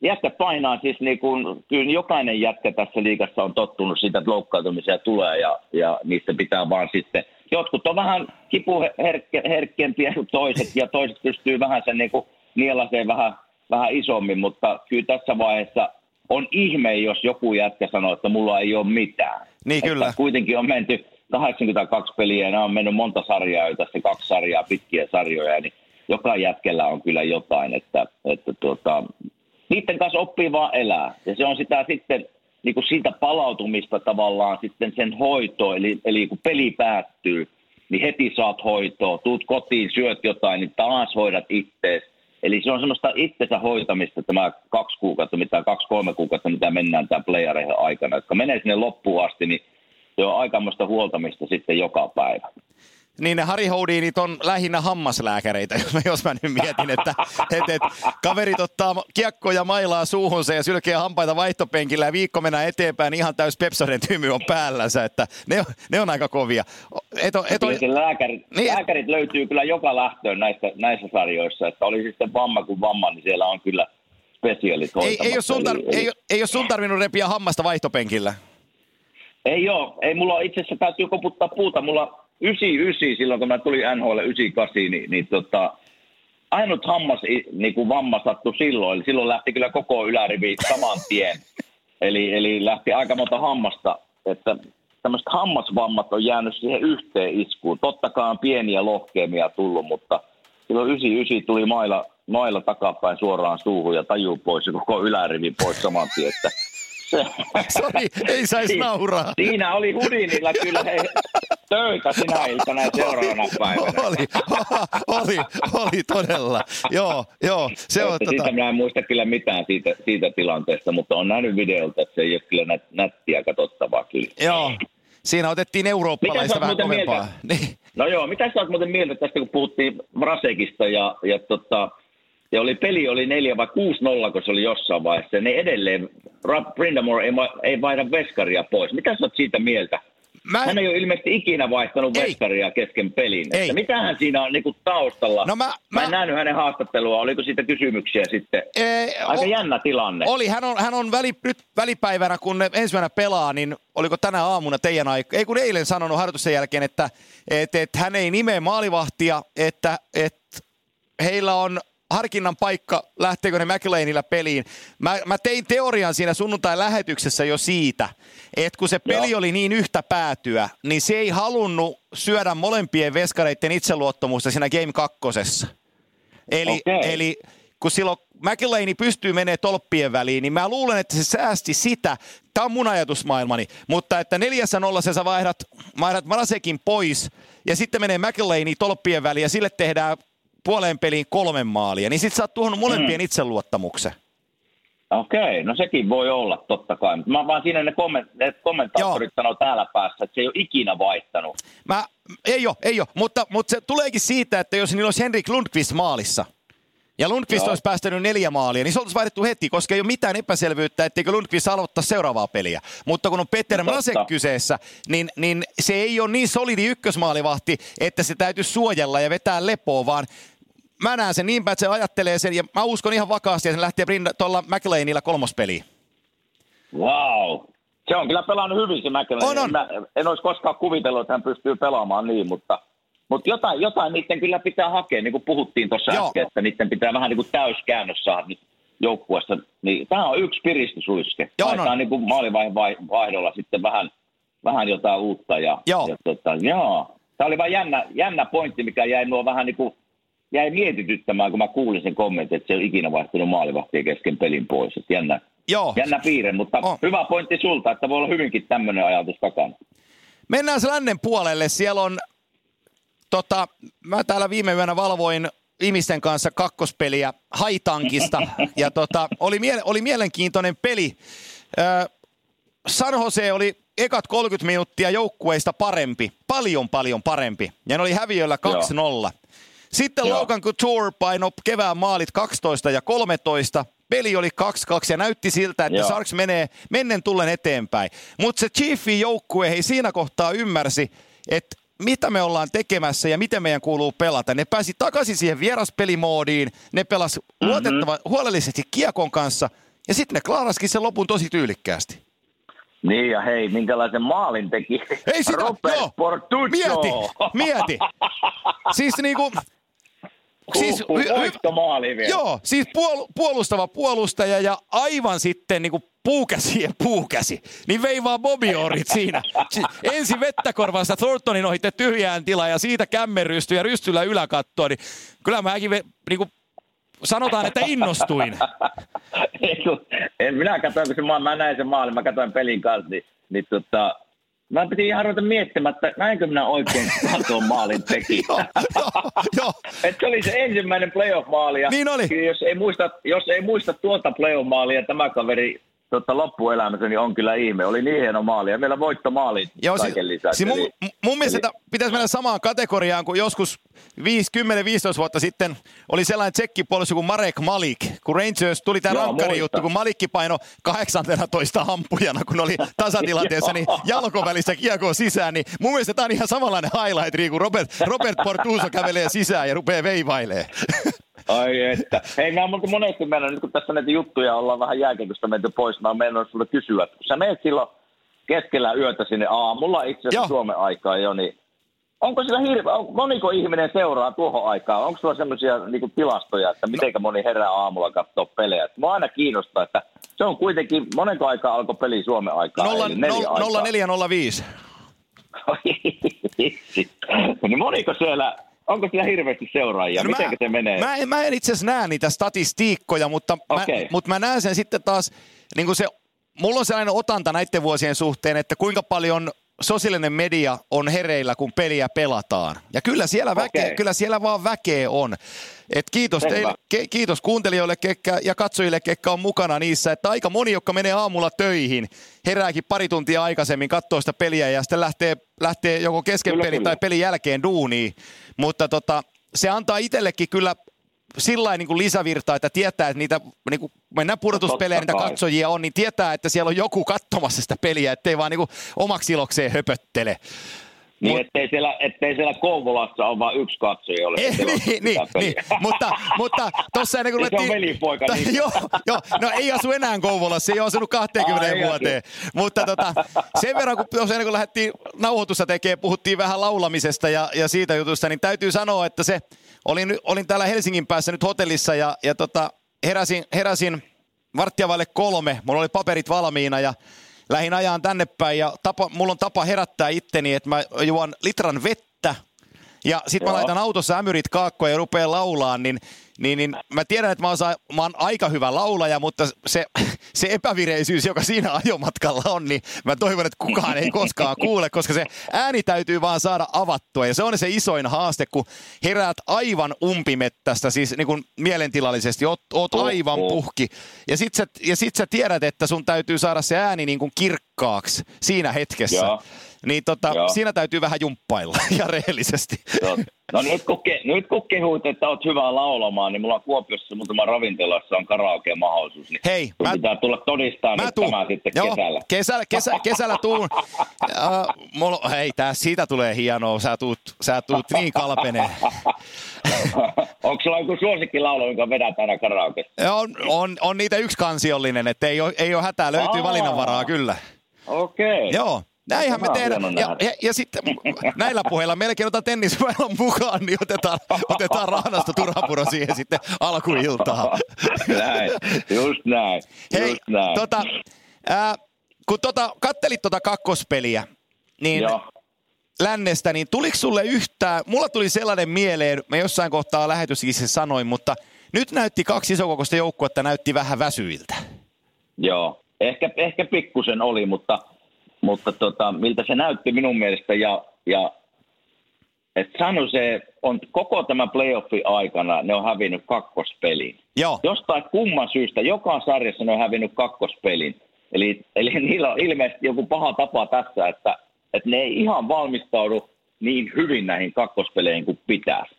jätkä painaa siis niin kuin, kyllä jokainen jätkä tässä liigassa on tottunut siitä, että loukkaantumisia tulee ja, ja niistä pitää vaan sitten, jotkut on vähän kipuherkkempiä kuin toiset ja toiset pystyy vähän sen niin kuin nielaseen vähän, vähän isommin, mutta kyllä tässä vaiheessa on ihme, jos joku jätkä sanoo, että mulla ei ole mitään. Niin, Että kyllä. kuitenkin on menty 82 peliä ja nämä on mennyt monta sarjaa, jo tässä kaksi sarjaa, pitkiä sarjoja, niin joka jätkellä on kyllä jotain, että, että tuota, niiden kanssa oppii vaan elää. Ja se on sitä sitten niin kuin siitä palautumista tavallaan sitten sen hoito, eli, eli kun peli päättyy, niin heti saat hoitoa, tuut kotiin, syöt jotain, niin taas hoidat ittees. Eli se on semmoista itsensä hoitamista tämä kaksi kuukautta, mitä kaksi-kolme kuukautta, mitä mennään tämän playereihin aikana, jotka menee sinne loppuun asti, niin se on aikamoista huoltamista sitten joka päivä. Niin ne Harry Houdinit on lähinnä hammaslääkäreitä, jos mä, jos mä nyt mietin, että et, et, kaverit ottaa kiekkoja mailaa suuhunsa ja sylkee hampaita vaihtopenkillä ja viikko mennään eteenpäin, niin ihan täys Pepsoden tymy on päällänsä, että ne, on- ne on aika kovia. Et, et, on- lääkärit, Niin. lääkärit löytyy kyllä joka lähtöön näissä, näissä sarjoissa, että oli sitten vamma kuin vamma, niin siellä on kyllä spesiaalit ei, ei, ole sun tar, ei, ei ole sun tarvinnut repiä hammasta vaihtopenkillä. Ei ole. Ei mulla itse asiassa täytyy koputtaa puuta. Mulla 99 silloin, kun mä tulin NHL 98, niin, niin tota, ainut hammas, niin kuin vamma sattui silloin. Eli silloin lähti kyllä koko ylärivi saman tien. eli, eli lähti aika monta hammasta. Että tämmöiset hammasvammat on jäänyt siihen yhteen iskuun. Totta kai on pieniä lohkeamia tullut, mutta silloin 99 tuli mailla, mailla takapäin suoraan suuhun ja taju pois ja koko ylärivi pois saman tien. Että Sori, ei saisi nauraa. Siinä oli Hudinilla kyllä hei, töitä sinä iltana ja seuraavana päivänä. Oli, oli, oli todella. Joo, joo, se on Että tota, Siitä minä en muista kyllä mitään siitä, siitä tilanteesta, mutta on nähnyt videolta, että se ei ole kyllä nät, nättiä katsottavaa kyllä. joo. Siinä otettiin eurooppalaista vähän kovempaa. Niin. No joo, mitä sä oot muuten mieltä tästä, kun puhuttiin Vrasekista ja, ja, tota, ja oli, peli oli 4 vai 6-0, kun se oli jossain vaiheessa, ja ne edelleen, Brindamore ei, ei vaihda veskaria pois. Mitä sä oot siitä mieltä? Mä, Hän ei ole ilmeisesti ikinä vaihtanut Ei. veskaria kesken pelin. Ei. Että mitähän siinä on niinku taustalla? No mä- mä en mä- nähnyt hänen haastattelua. Oliko siitä kysymyksiä sitten? Ee, Aika o- jännä tilanne. Oli, hän on, hän on väli, nyt välipäivänä, kun ne ensimmäisenä pelaa, niin oliko tänä aamuna teidän aika, ei kun eilen sanonut harjoitusten jälkeen, että et, et hän ei nimeä maalivahtia, että et heillä on harkinnan paikka, lähteekö ne McLeanilla peliin. Mä, mä tein teorian siinä sunnuntai-lähetyksessä jo siitä, että kun se peli Joo. oli niin yhtä päätyä, niin se ei halunnut syödä molempien veskareiden itseluottamusta siinä Game kakkosessa. Eli, Okei. eli kun silloin McLean pystyy menemään tolppien väliin, niin mä luulen, että se säästi sitä. Tämä on mun ajatusmaailmani. Mutta että neljässä nollassa sä vaihdat, vaihdat Marasekin pois ja sitten menee McLeani tolppien väliin ja sille tehdään puoleen peliin kolmen maalia, niin sit sä oot tuhonnut molempien mm. itseluottamuksen. Okei, no sekin voi olla totta kai. Mä vaan siinä ne, komment- ne kommentaattorit sanoo täällä päässä, että se ei ole ikinä vaihtanut. Mä, ei ole, ei ole, mutta, mutta se tuleekin siitä, että jos niillä olisi Henrik Lundqvist maalissa, ja Lundqvist Joo. olisi päästänyt neljä maalia, niin se olisi vaihdettu heti, koska ei ole mitään epäselvyyttä, etteikö Lundqvist aloittaa seuraavaa peliä. Mutta kun on Peter Mrazek kyseessä, niin, niin se ei ole niin solidi ykkösmaalivahti, että se täytyy suojella ja vetää lepoa, vaan mä näen sen niin päin, että se ajattelee sen, ja mä uskon ihan vakaasti, että se lähtee tuolla McLeanilla kolmospeliin. Wow. Se on kyllä pelannut hyvin se McLean. On, on. Mä en olisi koskaan kuvitellut, että hän pystyy pelaamaan niin, mutta, mutta jotain, jotain niiden kyllä pitää hakea, niin kuin puhuttiin tuossa äsken, että niiden pitää vähän niin kuin täyskäännös saada nyt joukkueessa. Niin, tämä on yksi piristysruiske. Joo, no. niin kuin maalivaiheen vaihdolla sitten vähän, vähän jotain uutta. Ja, joo. Ja, tota, joo. Tämä oli vain jännä, jännä pointti, mikä jäi nuo vähän niin kuin jäi mietityttämään, kun mä kuulin sen kommentin, että se on ikinä vaihtunut maalivahtia kesken pelin pois. Että jännä, Joo. jännä piirre, mutta oh. hyvä pointti sulta, että voi olla hyvinkin tämmöinen ajatus takana. Mennään se lännen puolelle. Siellä on, tota, mä täällä viime yönä valvoin ihmisten kanssa kakkospeliä Haitankista, ja tota, oli, mie- oli mielenkiintoinen peli. Ö, San Jose oli ekat 30 minuuttia joukkueista parempi, paljon paljon parempi, ja ne oli häviöllä 2-0. Joo. Sitten Joo. Logan Couture paino kevään maalit 12 ja 13. Peli oli 2-2 ja näytti siltä, että Joo. Sarks menee mennen tullen eteenpäin. Mutta se Chiefin joukkue ei siinä kohtaa ymmärsi, että mitä me ollaan tekemässä ja miten meidän kuuluu pelata. Ne pääsi takaisin siihen vieraspelimoodiin, ne pelas mm-hmm. luotettava, huolellisesti kiekon kanssa ja sitten ne klaaraskin sen lopun tosi tyylikkäästi. Niin ja hei, minkälaisen maalin teki Ei sitä, Robert joo, Portuccio. Mieti, mieti. Siis niinku, Siis, hy- vielä. Joo, siis puol- puolustava puolustaja ja aivan sitten niin kuin puukäsi ja puukäsi. Niin vei vaan Bobby Orrit siinä. Ensi vettäkorvasta Thorntonin ohitte tyhjään tilaa ja siitä kämmerysty ja rystyllä yläkattoa. Niin kyllä mäkin niin kuin sanotaan, että innostuin. en minä katsoin, kun se maa, mä näin sen maalin, mä katsoin pelin kanssa, niin, niin tota, Mä piti ihan ruveta miettimään, että näinkö minä oikein tuon maalin teki. joo, joo, se oli se ensimmäinen playoff-maali. Ja niin oli. Jos ei, muista, jos ei muista tuota playoff-maalia tämä kaveri tota, loppuelämässä, niin on kyllä ihme. Oli niin hieno maali ja meillä voittomaali Joo, kaiken si- lisäksi. Si- mun, mun mielestä eli... pitäisi mennä samaan kategoriaan kuin joskus 10-15 vuotta sitten oli sellainen tsekkipuolustus kuin Marek Malik, kun Rangers tuli tämä rankkari juttu, kun Malikki paino 18 hampujana, kun oli tasatilanteessa, niin jalkovälissä kiekko sisään, niin mun mielestä tämä on ihan samanlainen highlight, kun Robert, Robert Portuso kävelee sisään ja rupeaa veivailee. Ai että. Hei, mä oon monesti mennyt, nyt kun tässä näitä juttuja ollaan vähän jääkeikosta menty pois, mä oon mennyt sulle kysyä, että kun sä menet silloin keskellä yötä sinne aamulla, itse asiassa Suomen aikaa jo, niin onko sillä hirveä, on, moniko ihminen seuraa tuohon aikaan? Onko sulla semmoisia niin tilastoja, että miten moni herää aamulla katsoa pelejä? Mä aina kiinnostaa, että se on kuitenkin, monenko aikaa alkoi peli Suomen aikaa? 0405. niin moniko siellä onko siellä hirveästi seuraajia? No Miten se menee? Mä en, mä en itse asiassa näe niitä statistiikkoja, mutta, okay. mä, mutta mä näen sen sitten taas, niin kuin se, mulla on sellainen otanta näiden vuosien suhteen, että kuinka paljon sosiaalinen media on hereillä, kun peliä pelataan. Ja kyllä siellä, väke, okay. kyllä siellä vaan väkeä on. Et kiitos, teille, ke, kiitos kuuntelijoille kekkä, ja katsojille, ketkä on mukana niissä. Että aika moni, jotka menee aamulla töihin, herääkin pari tuntia aikaisemmin, katsoo sitä peliä ja sitten lähtee, lähtee joko kesken pelin tai pelin jälkeen duuniin. Mutta tota, se antaa itsellekin kyllä sillä niin lisävirtaa, että tietää, että niitä, niin kuin mennään pudotuspelejä, niitä katsojia on, niin tietää, että siellä on joku katsomassa sitä peliä, ettei vaan niin kuin omaksi ilokseen höpöttele. Niin, Mut, ettei, siellä, ettei siellä Kouvolassa ole vain yksi katsoja, jolle ei, niin, niin, niin, mutta, mutta tuossa ennen kuin lettiin... Se on velipoika. Ta, niin. joo, joo, no ei asu enää Kouvolassa, ei ole asunut 20 Aa, vuoteen. Asu. Mutta tota, sen verran, kun tuossa ennen kuin lähdettiin nauhoitusta tekemään, puhuttiin vähän laulamisesta ja, ja siitä jutusta, niin täytyy sanoa, että se, olin, olin täällä Helsingin päässä nyt hotellissa ja, ja tota, heräsin, heräsin varttia kolme, mulla oli paperit valmiina ja lähin ajaan tänne päin ja tapa, mulla on tapa herättää itteni, että mä juon litran vettä. Ja sit mä laitan autossa ämyrit kaakkoon ja rupean laulaan, niin, niin, niin mä tiedän, että mä, osaan, mä oon aika hyvä laulaja, mutta se, se epävireisyys, joka siinä ajomatkalla on, niin mä toivon, että kukaan ei koskaan kuule, koska se ääni täytyy vaan saada avattua. Ja se on se isoin haaste, kun heräät aivan umpimettästä, siis niin kuin mielentilallisesti, oot, oot aivan puhki. Ja sit, sä, ja sit sä tiedät, että sun täytyy saada se ääni niin kuin kirkkaaksi siinä hetkessä. Joo. Niin tota, Joo. siinä täytyy vähän jumppailla ja rehellisesti. Joo. No nyt kun, ke, nyt kun kehuit, että oot hyvä laulamaan, niin mulla on Kuopiossa muutama ravintolassa on karaoke-mahdollisuus. Niin Hei, mä- pitää tulla todistaa Mä nyt tuun. tämä sitten Joo, kesällä. Kesällä, kesä, kesällä tuun. Uh, mulla, hei, tää, siitä tulee hienoa. Sä tuut, sä tuut niin kalpeneen. Onko sulla joku suosikkilaulu, jonka vedät aina karaoke? On, on, on niitä yksi kansiollinen, että ei ole, ei ole hätää, löytyy Aa. valinnanvaraa kyllä. Okei. Joo, näinhän me Tämä tehdään. Ja, ja, ja sitten näillä puheilla melkein otan tennisväilän mukaan, niin otetaan, otetaan Rahnasta Turhapuro siihen sitten alkuiltaan. näin, just näin. Hei, just näin. tota, ää, kun tota, kattelit tota kakkospeliä, niin Joo. lännestä, niin tuliko sulle yhtään, mulla tuli sellainen mieleen, mä jossain kohtaa lähetyssäkin se sanoin, mutta nyt näytti kaksi isokokoista joukkuetta, näytti vähän väsyiltä. Joo, ehkä, ehkä pikkusen oli, mutta, mutta tota, miltä se näytti minun mielestä. Ja, ja et sano se, on koko tämä playoffin aikana ne on hävinnyt kakkospelin. Joo, Jostain kumman syystä joka sarjassa ne on hävinnyt kakkospelin. Eli, eli niillä on ilmeisesti joku paha tapa tässä, että, että ne ei ihan valmistaudu niin hyvin näihin kakkospeleihin kuin pitäisi.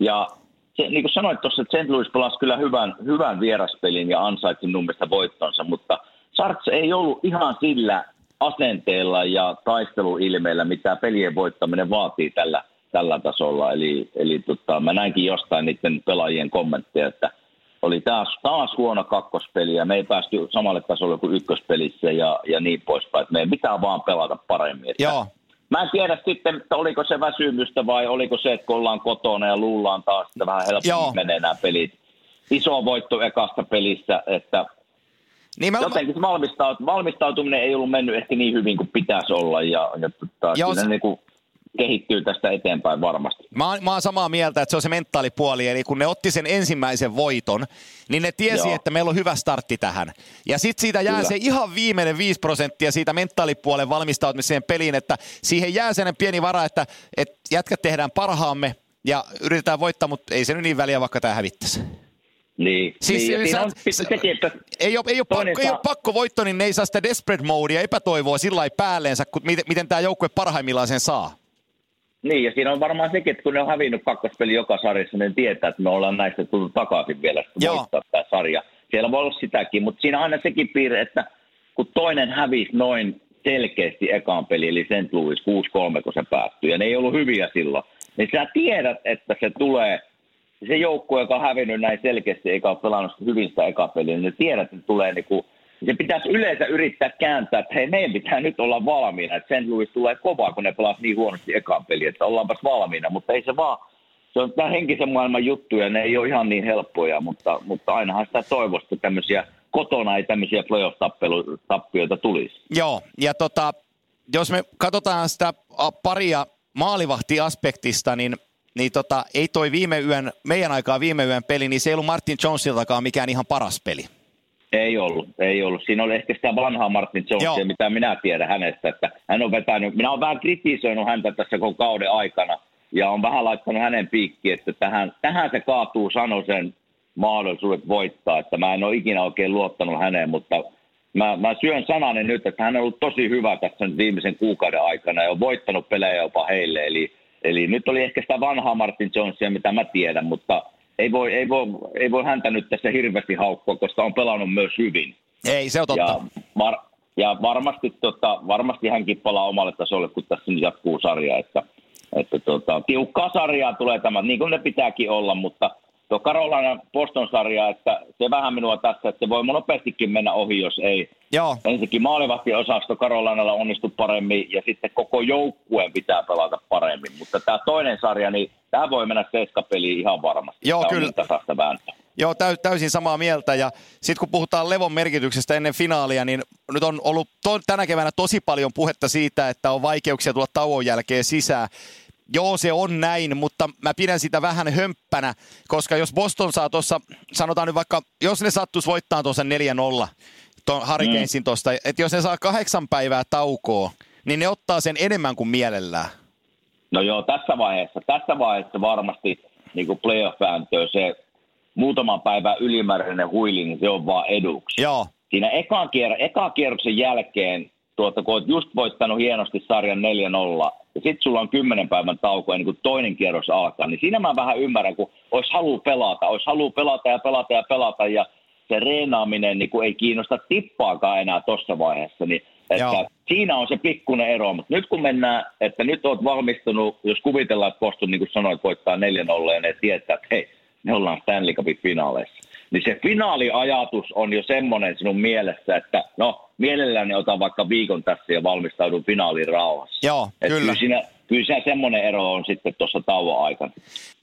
Ja se, niin kuin sanoit tuossa, että St. Louis pelasi kyllä hyvän, hyvän vieraspelin ja ansaitsi minun mielestä voittonsa, mutta Sarts ei ollut ihan sillä asenteella ja taisteluilmeellä, mitä pelien voittaminen vaatii tällä, tällä tasolla. Eli, eli tota, mä näinkin jostain niiden pelaajien kommentteja, että oli taas, taas huono kakkospeli ja me ei päästy samalle tasolle kuin ykköspelissä ja, ja niin poispäin. Että meidän pitää vaan pelata paremmin. Että joo. Mä en tiedä sitten, että oliko se väsymystä vai oliko se, että kun ollaan kotona ja luullaan taas, että vähän Joo. helpommin menee nämä pelit. Iso voitto ekasta pelissä, että Niin mä, jotenkin valmistaut- valmistautuminen ei ollut mennyt ehkä niin hyvin kuin pitäisi olla ja, ja tota, se- ne niin kuin kehittyy tästä eteenpäin varmasti. Mä oon, mä oon samaa mieltä, että se on se mentaalipuoli, eli kun ne otti sen ensimmäisen voiton, niin ne tiesi, Joo. että meillä on hyvä startti tähän. Ja sitten siitä jää Kyllä. se ihan viimeinen 5 prosenttia siitä mentaalipuolen valmistautumiseen peliin, että siihen jää sellainen pieni vara, että, että jätkät tehdään parhaamme ja yritetään voittaa, mutta ei se nyt niin väliä, vaikka tämä hävittäisi. Niin, Siis niin sä- siinä on sitten sekin, että Ei ole, ei, ole pakko, ei saa- ole pakko voitto, niin ne ei saa sitä desperate modea, epätoivoa sillä lailla päälleensä, kun miten, miten tämä joukkue parhaimmillaan sen saa. Niin, ja siinä on varmaan sekin, että kun ne on hävinnyt kakkospeli joka sarjassa, niin tietää, että me ollaan näistä tullut takaisin vielä sitten Joo. voittaa tämä sarja. Siellä voi olla sitäkin, mutta siinä on aina sekin piirre, että kun toinen hävisi noin selkeästi ekaan peli, eli St. Louis 6-3, kun se päättyi, ja ne ei ollut hyviä silloin, niin sä tiedät, että se tulee, se joukkue, joka on hävinnyt näin selkeästi, eikä ole pelannut hyvin sitä ekaa peliä, niin tiedät, että tulee niinku, se pitäisi yleensä yrittää kääntää, että hei, meidän pitää nyt olla valmiina, että St. Louis tulee kovaa, kun ne pelas niin huonosti ekaan peli, että ollaanpas valmiina, mutta ei se vaan, se on tämä henkisen maailman juttu ja ne ei ole ihan niin helppoja, mutta, mutta ainahan sitä toivoisi, että tämmöisiä kotona ei tämmöisiä playoff-tappioita tulisi. Joo, ja tota, jos me katsotaan sitä paria maalivahtiaspektista, niin, niin tota, ei toi viime yön, meidän aikaa viime yön peli, niin se ei ollut Martin Jonesiltakaan mikään ihan paras peli. Ei ollut, ei ollut. Siinä oli ehkä sitä vanhaa Martin Jonesia, Joo. mitä minä tiedän hänestä, että hän on vetänyt, minä olen vähän kritisoinut häntä tässä koko kauden aikana, ja on vähän laittanut hänen piikkiin, että tähän, tähän se kaatuu Sanosen mahdollisuudet voittaa, että mä en ole ikinä oikein luottanut häneen, mutta mä, mä syön sanani nyt, että hän on ollut tosi hyvä tässä nyt viimeisen kuukauden aikana ja on voittanut pelejä jopa heille, eli, eli nyt oli ehkä sitä vanhaa Martin Jonesia, mitä mä tiedän, mutta ei voi, ei voi, ei voi häntä nyt tässä hirveästi haukkua, koska on pelannut myös hyvin. Ei, se on totta. Ja, var, ja varmasti, tota, varmasti hänkin palaa omalle tasolle, kun tässä nyt jatkuu sarja. Että, että tota, tiukkaa sarjaa tulee tämä, niin kuin ne pitääkin olla, mutta tuo Carolina Boston-sarja, että se vähän minua tässä, että se voi nopeastikin mennä ohi, jos ei Joo, ensinnäkin maalivahtiosasto Carolinalla onnistu paremmin ja sitten koko joukkueen pitää pelata paremmin. Mutta tämä toinen sarja, niin tämä voi mennä seiskapeliin ihan varmasti. Joo, on kyllä. niin tasaista vääntöä. Joo, täy, täysin samaa mieltä. Ja sitten kun puhutaan levon merkityksestä ennen finaalia, niin nyt on ollut to, tänä keväänä tosi paljon puhetta siitä, että on vaikeuksia tulla tauon jälkeen sisään. Joo, se on näin, mutta mä pidän sitä vähän hömppänä, koska jos Boston saa tuossa, sanotaan nyt vaikka, jos ne sattuisi voittaa tuossa 4-0, tuon Hurricanesin mm. tuosta, että jos ne saa kahdeksan päivää taukoa, niin ne ottaa sen enemmän kuin mielellään. No joo, tässä vaiheessa, tässä vaiheessa varmasti niin kuin playoff-vääntöä se muutaman päivän ylimääräinen huili, niin se on vaan eduksi. Joo. Siinä ekan, kier- ekan kierroksen jälkeen, tuota, kun olet just voittanut hienosti sarjan 4-0, ja sitten sulla on kymmenen päivän tauko ennen kuin toinen kierros alkaa, niin siinä mä vähän ymmärrän, kun olisi halu pelata, olisi halu pelata ja pelata ja pelata, ja se reenaaminen niin ei kiinnosta tippaakaan enää tuossa vaiheessa, niin että Joo. siinä on se pikkuinen ero, mutta nyt kun mennään, että nyt olet valmistunut, jos kuvitellaan, että Boston, niin kuin sanoit, voittaa 4-0 ja ne tietää, että hei, me ollaan Stanley Cupin finaaleissa. Niin se finaaliajatus on jo semmoinen sinun mielessä, että no, mielelläni otan vaikka viikon tässä ja valmistaudun finaaliin rauhassa. Joo, Et kyllä. Kyllä siinä, kyllä siinä semmoinen ero on sitten tuossa tauon aikana.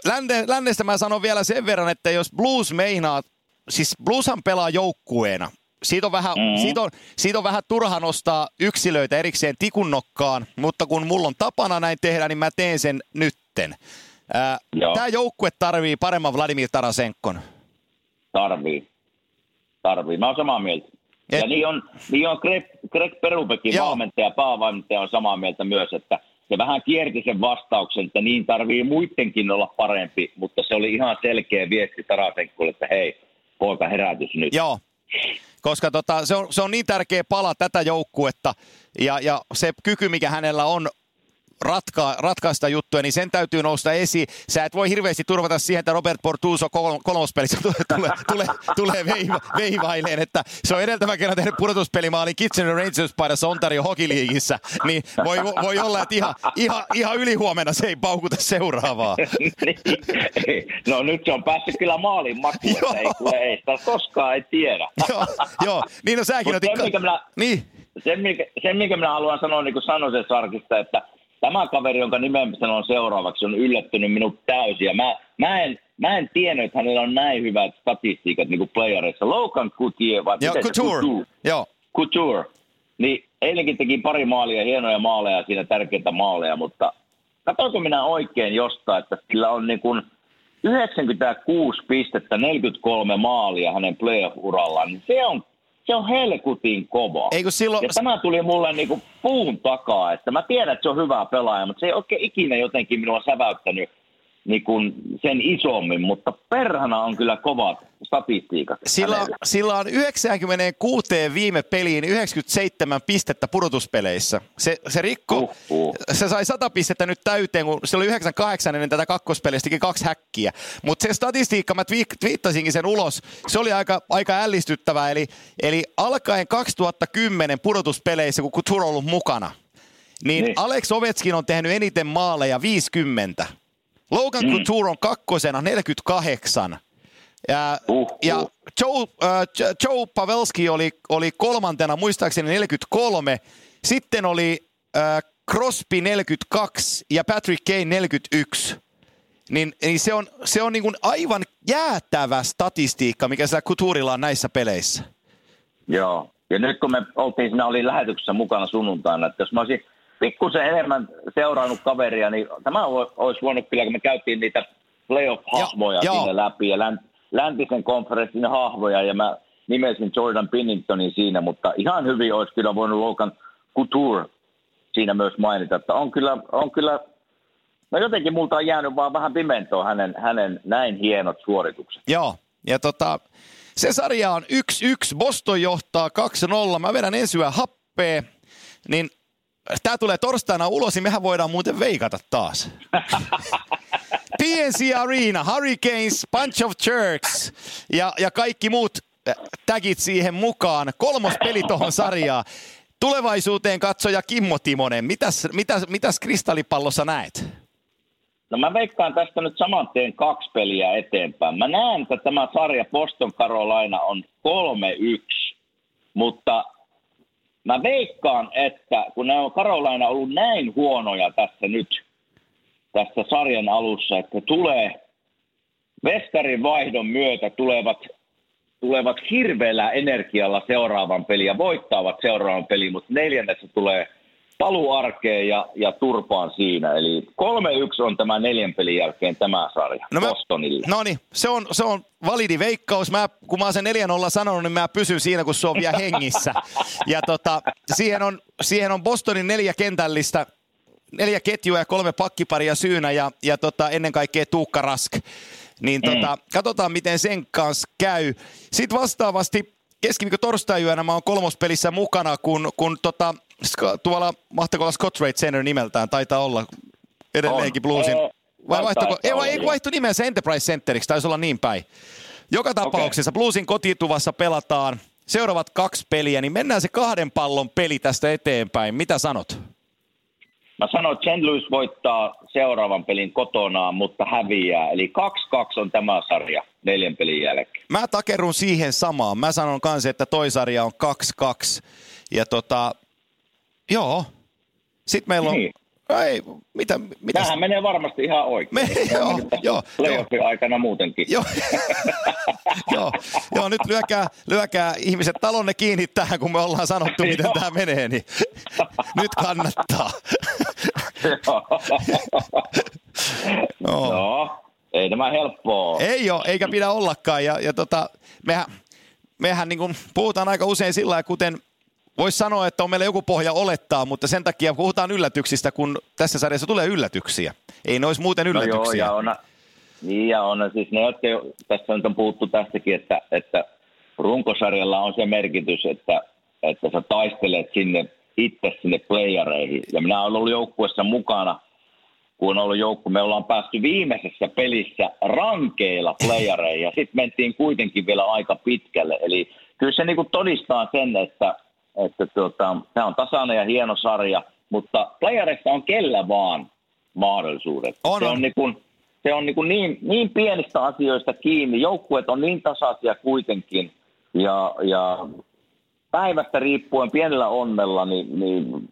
Lände, lännestä mä sanon vielä sen verran, että jos Blues meinaa, siis Blueshan pelaa joukkueena. Siitä on, vähän, Mhm. siitä, on, siitä on vähän turha nostaa yksilöitä erikseen tikunnokkaan, mutta kun mulla on tapana näin tehdä, niin mä teen sen nytten. Tämä joukkue tarvii paremman Vladimir Tarasenkon. Tarvii. Tarvii. Mä oon samaa mieltä. Et- Ja niin on, niin on Greg, Greg Perupekin Joo. valmentaja, päävalmentaja on samaa mieltä myös, että se vähän kierti sen vastauksen, että niin tarvii muidenkin olla parempi, mutta se oli ihan selkeä viesti Tarasenkolle, että hei, poika herätys nyt. Joo, koska tota, se, on, se on niin tärkeä pala tätä joukkuetta ja, ja se kyky, mikä hänellä on ratka, ratkaista juttuja, niin sen täytyy nousta esiin. Sä et voi hirveästi turvata siihen, että Robert Portuso kol- kolmospelissä tulee, tulee, tulee, tulee veiva, veivaileen, että se on edeltävän kerran tehnyt pudotuspelimaalin Kitchener Rangers paidassa Ontario Hockey Leagueissä, niin voi, voi olla, että ihan, ihan, ihan ylihuomenna se ei paukuta seuraavaa. Niin. no nyt se on päässyt kyllä maalin makuun, ei, kuule, ei sitä koskaan ei tiedä. joo, joo, niin no säkin otit... se, minä- Niin, minkä minä haluan sanoa niin kuin Sanosen Sarkista, että tämä kaveri, jonka nimen sanon seuraavaksi, on yllättynyt minut täysin. Ja mä, mä, en, mä en tiennyt, että hänellä on näin hyvät statistiikat niin kuin playereissa. Logan Couture, vai joo, se? Couture, joo. Couture. Niin eilenkin teki pari maalia, hienoja maaleja siinä, tärkeitä maaleja, mutta katsoinko minä oikein jostain, että sillä on niin kuin 96 pistettä, 43 maalia hänen playoff-urallaan, niin se on, se on helkutin kova. Ei kun silloin, Ja tämä tuli mulle niinku puun takaa, että mä tiedän, että se on hyvä pelaaja, mutta se ei oikein ikinä jotenkin minua säväyttänyt niinku sen isommin, mutta perhana on kyllä kovat statistiikat. Sillä, hänellä. sillä on 96 viime peliin 97 pistettä pudotuspeleissä. Se, se rikko, Uhuh. se sai 100 pistettä nyt täyteen, kun se oli 98 ennen tätä kakkospeliä, teki kaksi häkkiä. Mutta se statistiikka, mä twiittasinkin sen ulos, se oli aika, aika ällistyttävää. Eli, eli alkaen 2010 pudotuspeleissä, kun Couture on ollut mukana, niin, Niin. Alex Ovechkin on tehnyt eniten maaleja 50. Logan Mm. Couture on kakkosena 48. Ja, Uhuh. ja Joe, äh, Jo- Joe Pavelski oli, oli kolmantena, muistaakseni 43. Sitten oli äh, Crosby 42 ja Patrick Kane 41. Niin, niin se on, se on niin kuin aivan jäätävä statistiikka, mikä sillä Couturella on näissä peleissä. Joo. Ja nyt kun me oltiin, siinä oli lähetyksessä mukana sunnuntaina, että jos mä olisin pikkusen enemmän seurannut kaveria, niin tämä olisi voinut kyllä, kun me käytiin niitä playoff-hahmoja siinä läpi ja läntisen konferenssin hahmoja ja mä nimesin Jordan Pinningtonin siinä, mutta ihan hyvin olisi kyllä voinut Logan Couture siinä myös mainita, että on kyllä, on kyllä no jotenkin multa on jäänyt vaan vähän pimentoon hänen, hänen näin hienot suoritukset. Joo, ja tota, se sarja on 1-1, Boston johtaa 2-0, mä vedän ensi yön happea, niin tää tulee torstaina ulos, niin mehän voidaan muuten veikata taas. PNC Arena, Hurricanes, Bunch of Jerks ja, ja kaikki muut äh, tagit siihen mukaan. Kolmos peli tuohon sarjaan. Tulevaisuuteen katsoja Kimmo Timonen, mitäs, mitäs, mitäs kristallipallossa näet? No mä veikkaan tästä nyt saman tien kaksi peliä eteenpäin. Mä näen, että tämä sarja Boston Carolina on 3-1, mutta mä veikkaan, että kun ne on Carolina ollut näin huonoja tässä nyt, tässä sarjan alussa, että tulee Vestarin vaihdon myötä tulevat, tulevat hirveällä energialla seuraavan pelin ja voittavat seuraavan pelin, mutta neljännessä tulee paluarkeen ja, ja turpaan siinä. Eli 3-1 on tämä neljän pelin jälkeen tämä sarja No mä- Bostonille. No niin, se on, se on validi veikkaus. Mä, kun mä oon sen 4-0 sanonut, niin mä pysyn siinä, kun se on vielä hengissä. Ja tota, siihen, on, siihen on Bostonin neljä kentällistä, neljä ketjua ja kolme pakkiparia syynä ja, ja tota, ennen kaikkea Tuukka Rask. Niin tota, katsotaan, miten sen kanssa käy. Sitten vastaavasti keskiviikko torstai-yönä mä oon kolmospelissä mukana, kun, kun tota, tuolla, mahtako olla Scott Ray Center nimeltään, taitaa olla edelleenkin On. Bluesin. Vai taitaa ei, vai, ei vaihtu nimensä Enterprise Centeriksi, taisi olla niin päin. Joka tapauksessa Bluesin kotituvassa pelataan seuraavat kaksi peliä, niin mennään se kahden pallon peli tästä eteenpäin. Mitä sanot? Mä sanoin, että St. Louis voittaa seuraavan pelin kotonaan, mutta häviää. Eli 2-2 on tämä sarja neljän pelin jälkeen. Mä takerun siihen samaan. Mä sanon kanssa, että toi sarja on 2-2. Ja tota, joo. Sitten meillä on... Niin. Ei, mitä, mitä Tämähän menee varmasti ihan oikein. Me- joo, joo, Playoffin aikana muutenkin. Joo, joo, joo, nyt lyökää, lyökää ihmiset talonne kiinni tähän, kun me ollaan sanottu, miten Joo. tämä menee, niin nyt kannattaa. Joo. no, ei tämä helppoa. Ei ole, eikä pidä ollakaan. Ja, ja tota, mehän, mehän niin kuin puhutaan aika usein sillä lailla, kuten voisi sanoa, että on meillä joku pohja olettaa, mutta sen takia puhutaan yllätyksistä, kun tässä sarjassa tulee yllätyksiä. Ei ne olisi muuten No joo, yllätyksiä. ja on, niin ja on siis ne, jotka jo, tässä nyt on puhuttu tästäkin, että, että runkosarjalla on se merkitys, että, että sä taistelet sinne itse sinne playereihin. Ja minä olen ollut joukkuessa mukana, kun on ollut joukku, me ollaan päästy viimeisessä pelissä rankeilla playereihin ja sitten mentiin kuitenkin vielä aika pitkälle. Eli kyllä se niinku todistaa sen, että, että tuota, tämä on tasainen ja hieno sarja, mutta playereissa on kellä vaan mahdollisuudet. On, se on. on, niin, kuin, se on niin, kuin niin, niin pienistä asioista kiinni. Joukkueet on niin tasaisia kuitenkin ja, ja päivästä riippuen pienellä onnella, niin, niin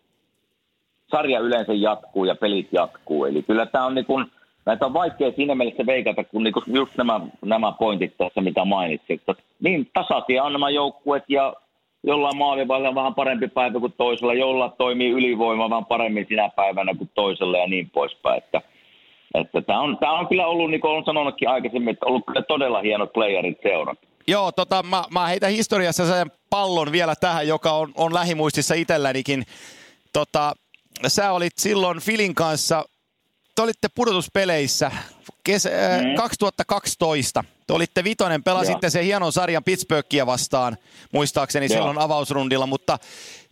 sarja yleensä jatkuu ja pelit jatkuu. Eli kyllä tämä on niin kuin, näitä on vaikea siinä mielessä veikata, kun niin just nämä, nämä pointit tässä, mitä mainitsit. Niin tasaisia on nämä joukkueet ja jollain maalivallilla on vähän parempi päivä kuin toisella, jolla toimii ylivoima vähän paremmin sinä päivänä kuin toisella ja niin poispäin. Että, että tämä, on, tämä on kyllä ollut, niin kuin olen sanonutkin aikaisemmin, että ollut kyllä todella hienot playerit seurata. Joo, tota, mä, mä heitän historiassa sen pallon vielä tähän, joka on, on lähimuistissa itsellänikin. Tota, sä olit silloin Filin kanssa, te olitte pudotuspeleissä kesä, mm. 2012. Te olitte vitonen, pelasitte Joo. sen hienon sarjan Pittsburghia vastaan, muistaakseni Joo. silloin avausrundilla, mutta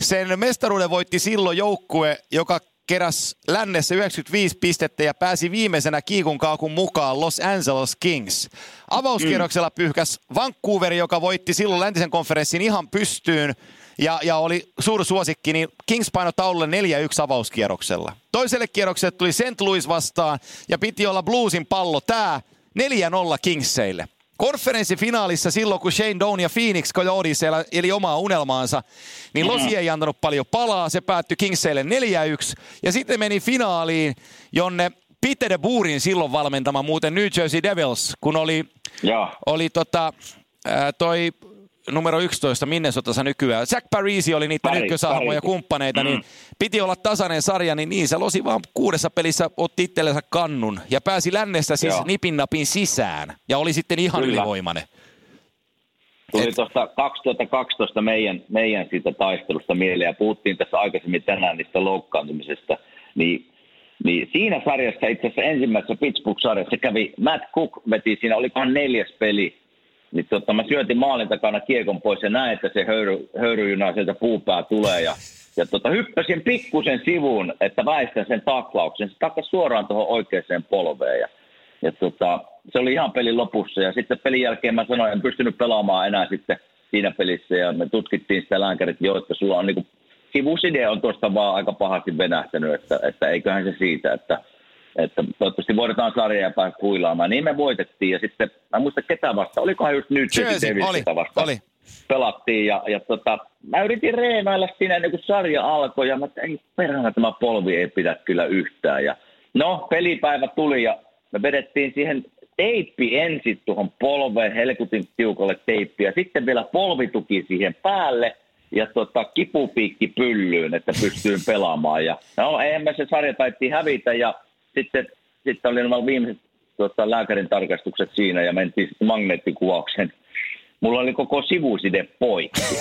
sen mestaruuden voitti silloin joukkue, joka keräs lännessä 95 pistettä ja pääsi viimeisenä kiikun kaakun mukaan Los Angeles Kings. Avauskierroksella pyyhkäs Vancouver, joka voitti silloin läntisen konferenssin ihan pystyyn ja, ja oli suursuosikki, niin Kings paino taululle 4-1 avauskierroksella. Toiselle kierrokselle tuli St. Louis vastaan ja piti olla Bluesin pallo tää 4-0 Kingsseille. Konferenssifinaalissa silloin, kun Shane Doan ja Phoenix Coyotes eli omaa unelmaansa, niin Losi ei antanut paljon palaa. Se päättyi Kingsseille 4-1. Ja sitten meni finaaliin, jonne Peter de Boorin silloin valmentama muuten New Jersey Devils, kun oli, Joo. oli tota, ää, toi numero 11 Minnesotassa nykyään. Jack Parisi oli niitä ykkösahmoja Paris. kumppaneita, Mm. niin piti olla tasainen sarja, niin niin se losi vaan kuudessa pelissä otti itsellensä kannun ja pääsi lännestä siis Joo. nipin napin sisään ja oli sitten ihan Kyllä. ylivoimainen. Tuli Et- tuosta 2012 meidän, meidän siitä taistelusta mieleen ja puhuttiin tässä aikaisemmin tänään niistä loukkaantumisesta, niin, niin siinä sarjassa itse asiassa ensimmäisessä Pittsburgh-sarjassa kävi Matt Cook veti siinä, olikohan neljäs peli, niin tota, mä syötin maalin takana kiekon pois ja näin, että se höyry, höyryjuna sieltä puupää tulee ja, ja tota, hyppäsin pikkusen sivuun, että väistän sen taklauksen. Se takkas suoraan tuohon oikeaan polveen ja, ja tota, se oli ihan pelin lopussa ja sitten pelin jälkeen mä sanoin, en pystynyt pelaamaan enää sitten siinä pelissä ja me tutkittiin sitä lääkärit jo, että sulla on niinku, sivuside on tuosta vaan aika pahasti venähtänyt, että, että eiköhän se siitä, että, että toivottavasti voidaan sarja ja päästä kuilaamaan. Niin me voitettiin ja sitten, mä en muista ketä vastaan, olikohan just nyt Jersey, Davisista vastaan. oli. Pelattiin ja, ja tota, mä yritin reenailla siinä ennen kuin sarja alkoi ja mä että ei perhana tämä polvi ei pidä kyllä yhtään. Ja no, pelipäivä tuli ja me vedettiin siihen teippi ensin tuohon polveen, helkutin tiukalle teippiä, sitten vielä polvituki siihen päälle ja tota, kipupiikki pyllyyn, että pystyy pelaamaan. Ja, no, eihän me se sarja taittiin hävitä ja sitten, sitten oli nämä viimeiset tota, lääkärin tarkastukset siinä ja mentiin sitten magneettikuvaukseen. Mulla oli koko sivuside poikki.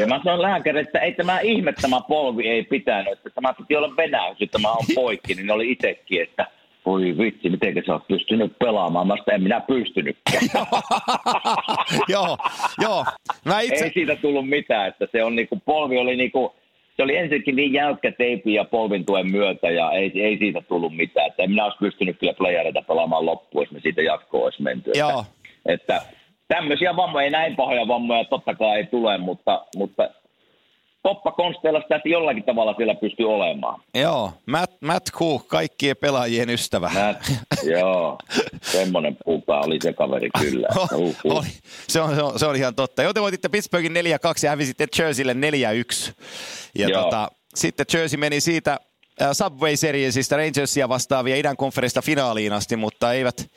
Ja mä sanoin lääkäri, että ei tämä ihme tämä polvi ei pitänyt, että tämä piti olla venäys, että tämä on poikki, niin oli itsekin, että voi vitsi, miten sä oot pystynyt pelaamaan. Mä en minä pystynytkään. joo, joo. Mä itse... Ei siitä tullut mitään, että se on niinku, polvi oli niinku, se oli ensinnäkin niin jäykkä teipi ja polvin tuen myötä ja ei, ei siitä tullut mitään. Että en minä olisi pystynyt kyllä playereita pelaamaan loppuun, jos me siitä jatkoon olisi menty. Joo. Että, että tämmöisiä vammoja, ei näin pahoja vammoja totta kai ei tule, mutta, mutta toppakonsteilla sitä jollakin tavalla siellä pystyy olemaan. Joo, Matt, Matt Cook, kaikkien pelaajien ystävä. Matt, joo, semmoinen puta oli se kaveri kyllä. Uh, uh. Oli, se, on, se, on, se on ihan totta. Joten voititte Pittsburghin 4-2 ja hävisitte Jerseylle 4-1. Ja tota, sitten Jersey meni siitä Subway Seriesistä Rangersia vastaavia idän konferista finaaliin asti, mutta eivät,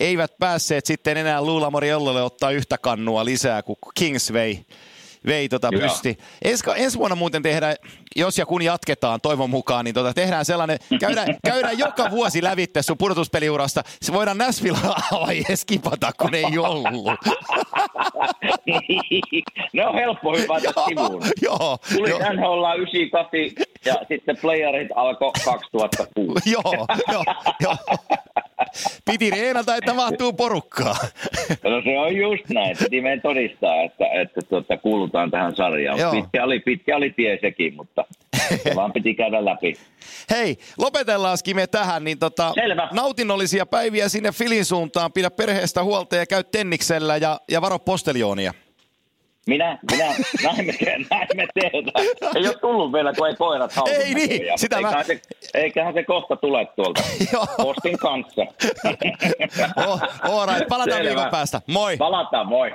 eivät päässeet sitten enää Lula Moriolle ottaa yhtä kannua lisää, kun Kings vei vei tota pysti. Ensi, ensi vuonna muuten tehdään, jos ja kun jatketaan toivon mukaan, niin tota, tehdään sellainen, käydään, käydään joka vuosi lävitte sun pudotuspeliurasta. Se voidaan vaiheessa skipata, kun ei ollut. ne on helppo hypätä sivuun. Joo. Tuli jo. NHL 98 ja sitten playerit alkoi 2006. joo, joo, joo. Piti reenata, että mahtuu porukkaa. no se on just näin. Piti meidän todistaa, että, että tuota, kuulutaan tähän sarjaan. Pitkä oli, pitkä oli tie sekin, mutta se vaan piti käydä läpi. Hei, lopetellaan me tähän. Niin tota, Selvä. Nautinnollisia päiviä sinne Filin suuntaan. Pidä perheestä huolta ja käy Tenniksellä ja, ja varo postelionia. Minä, minä, näin me, näin me tehdään. Ei ole tullut vielä, kun ei koirat hautu Ei niin, sitä eiköhän, mä... se, eiköhän se kohta tule tuolta postin kanssa. oh, all right, palataan Selvä. viikon päästä. Moi. Palataan, moi.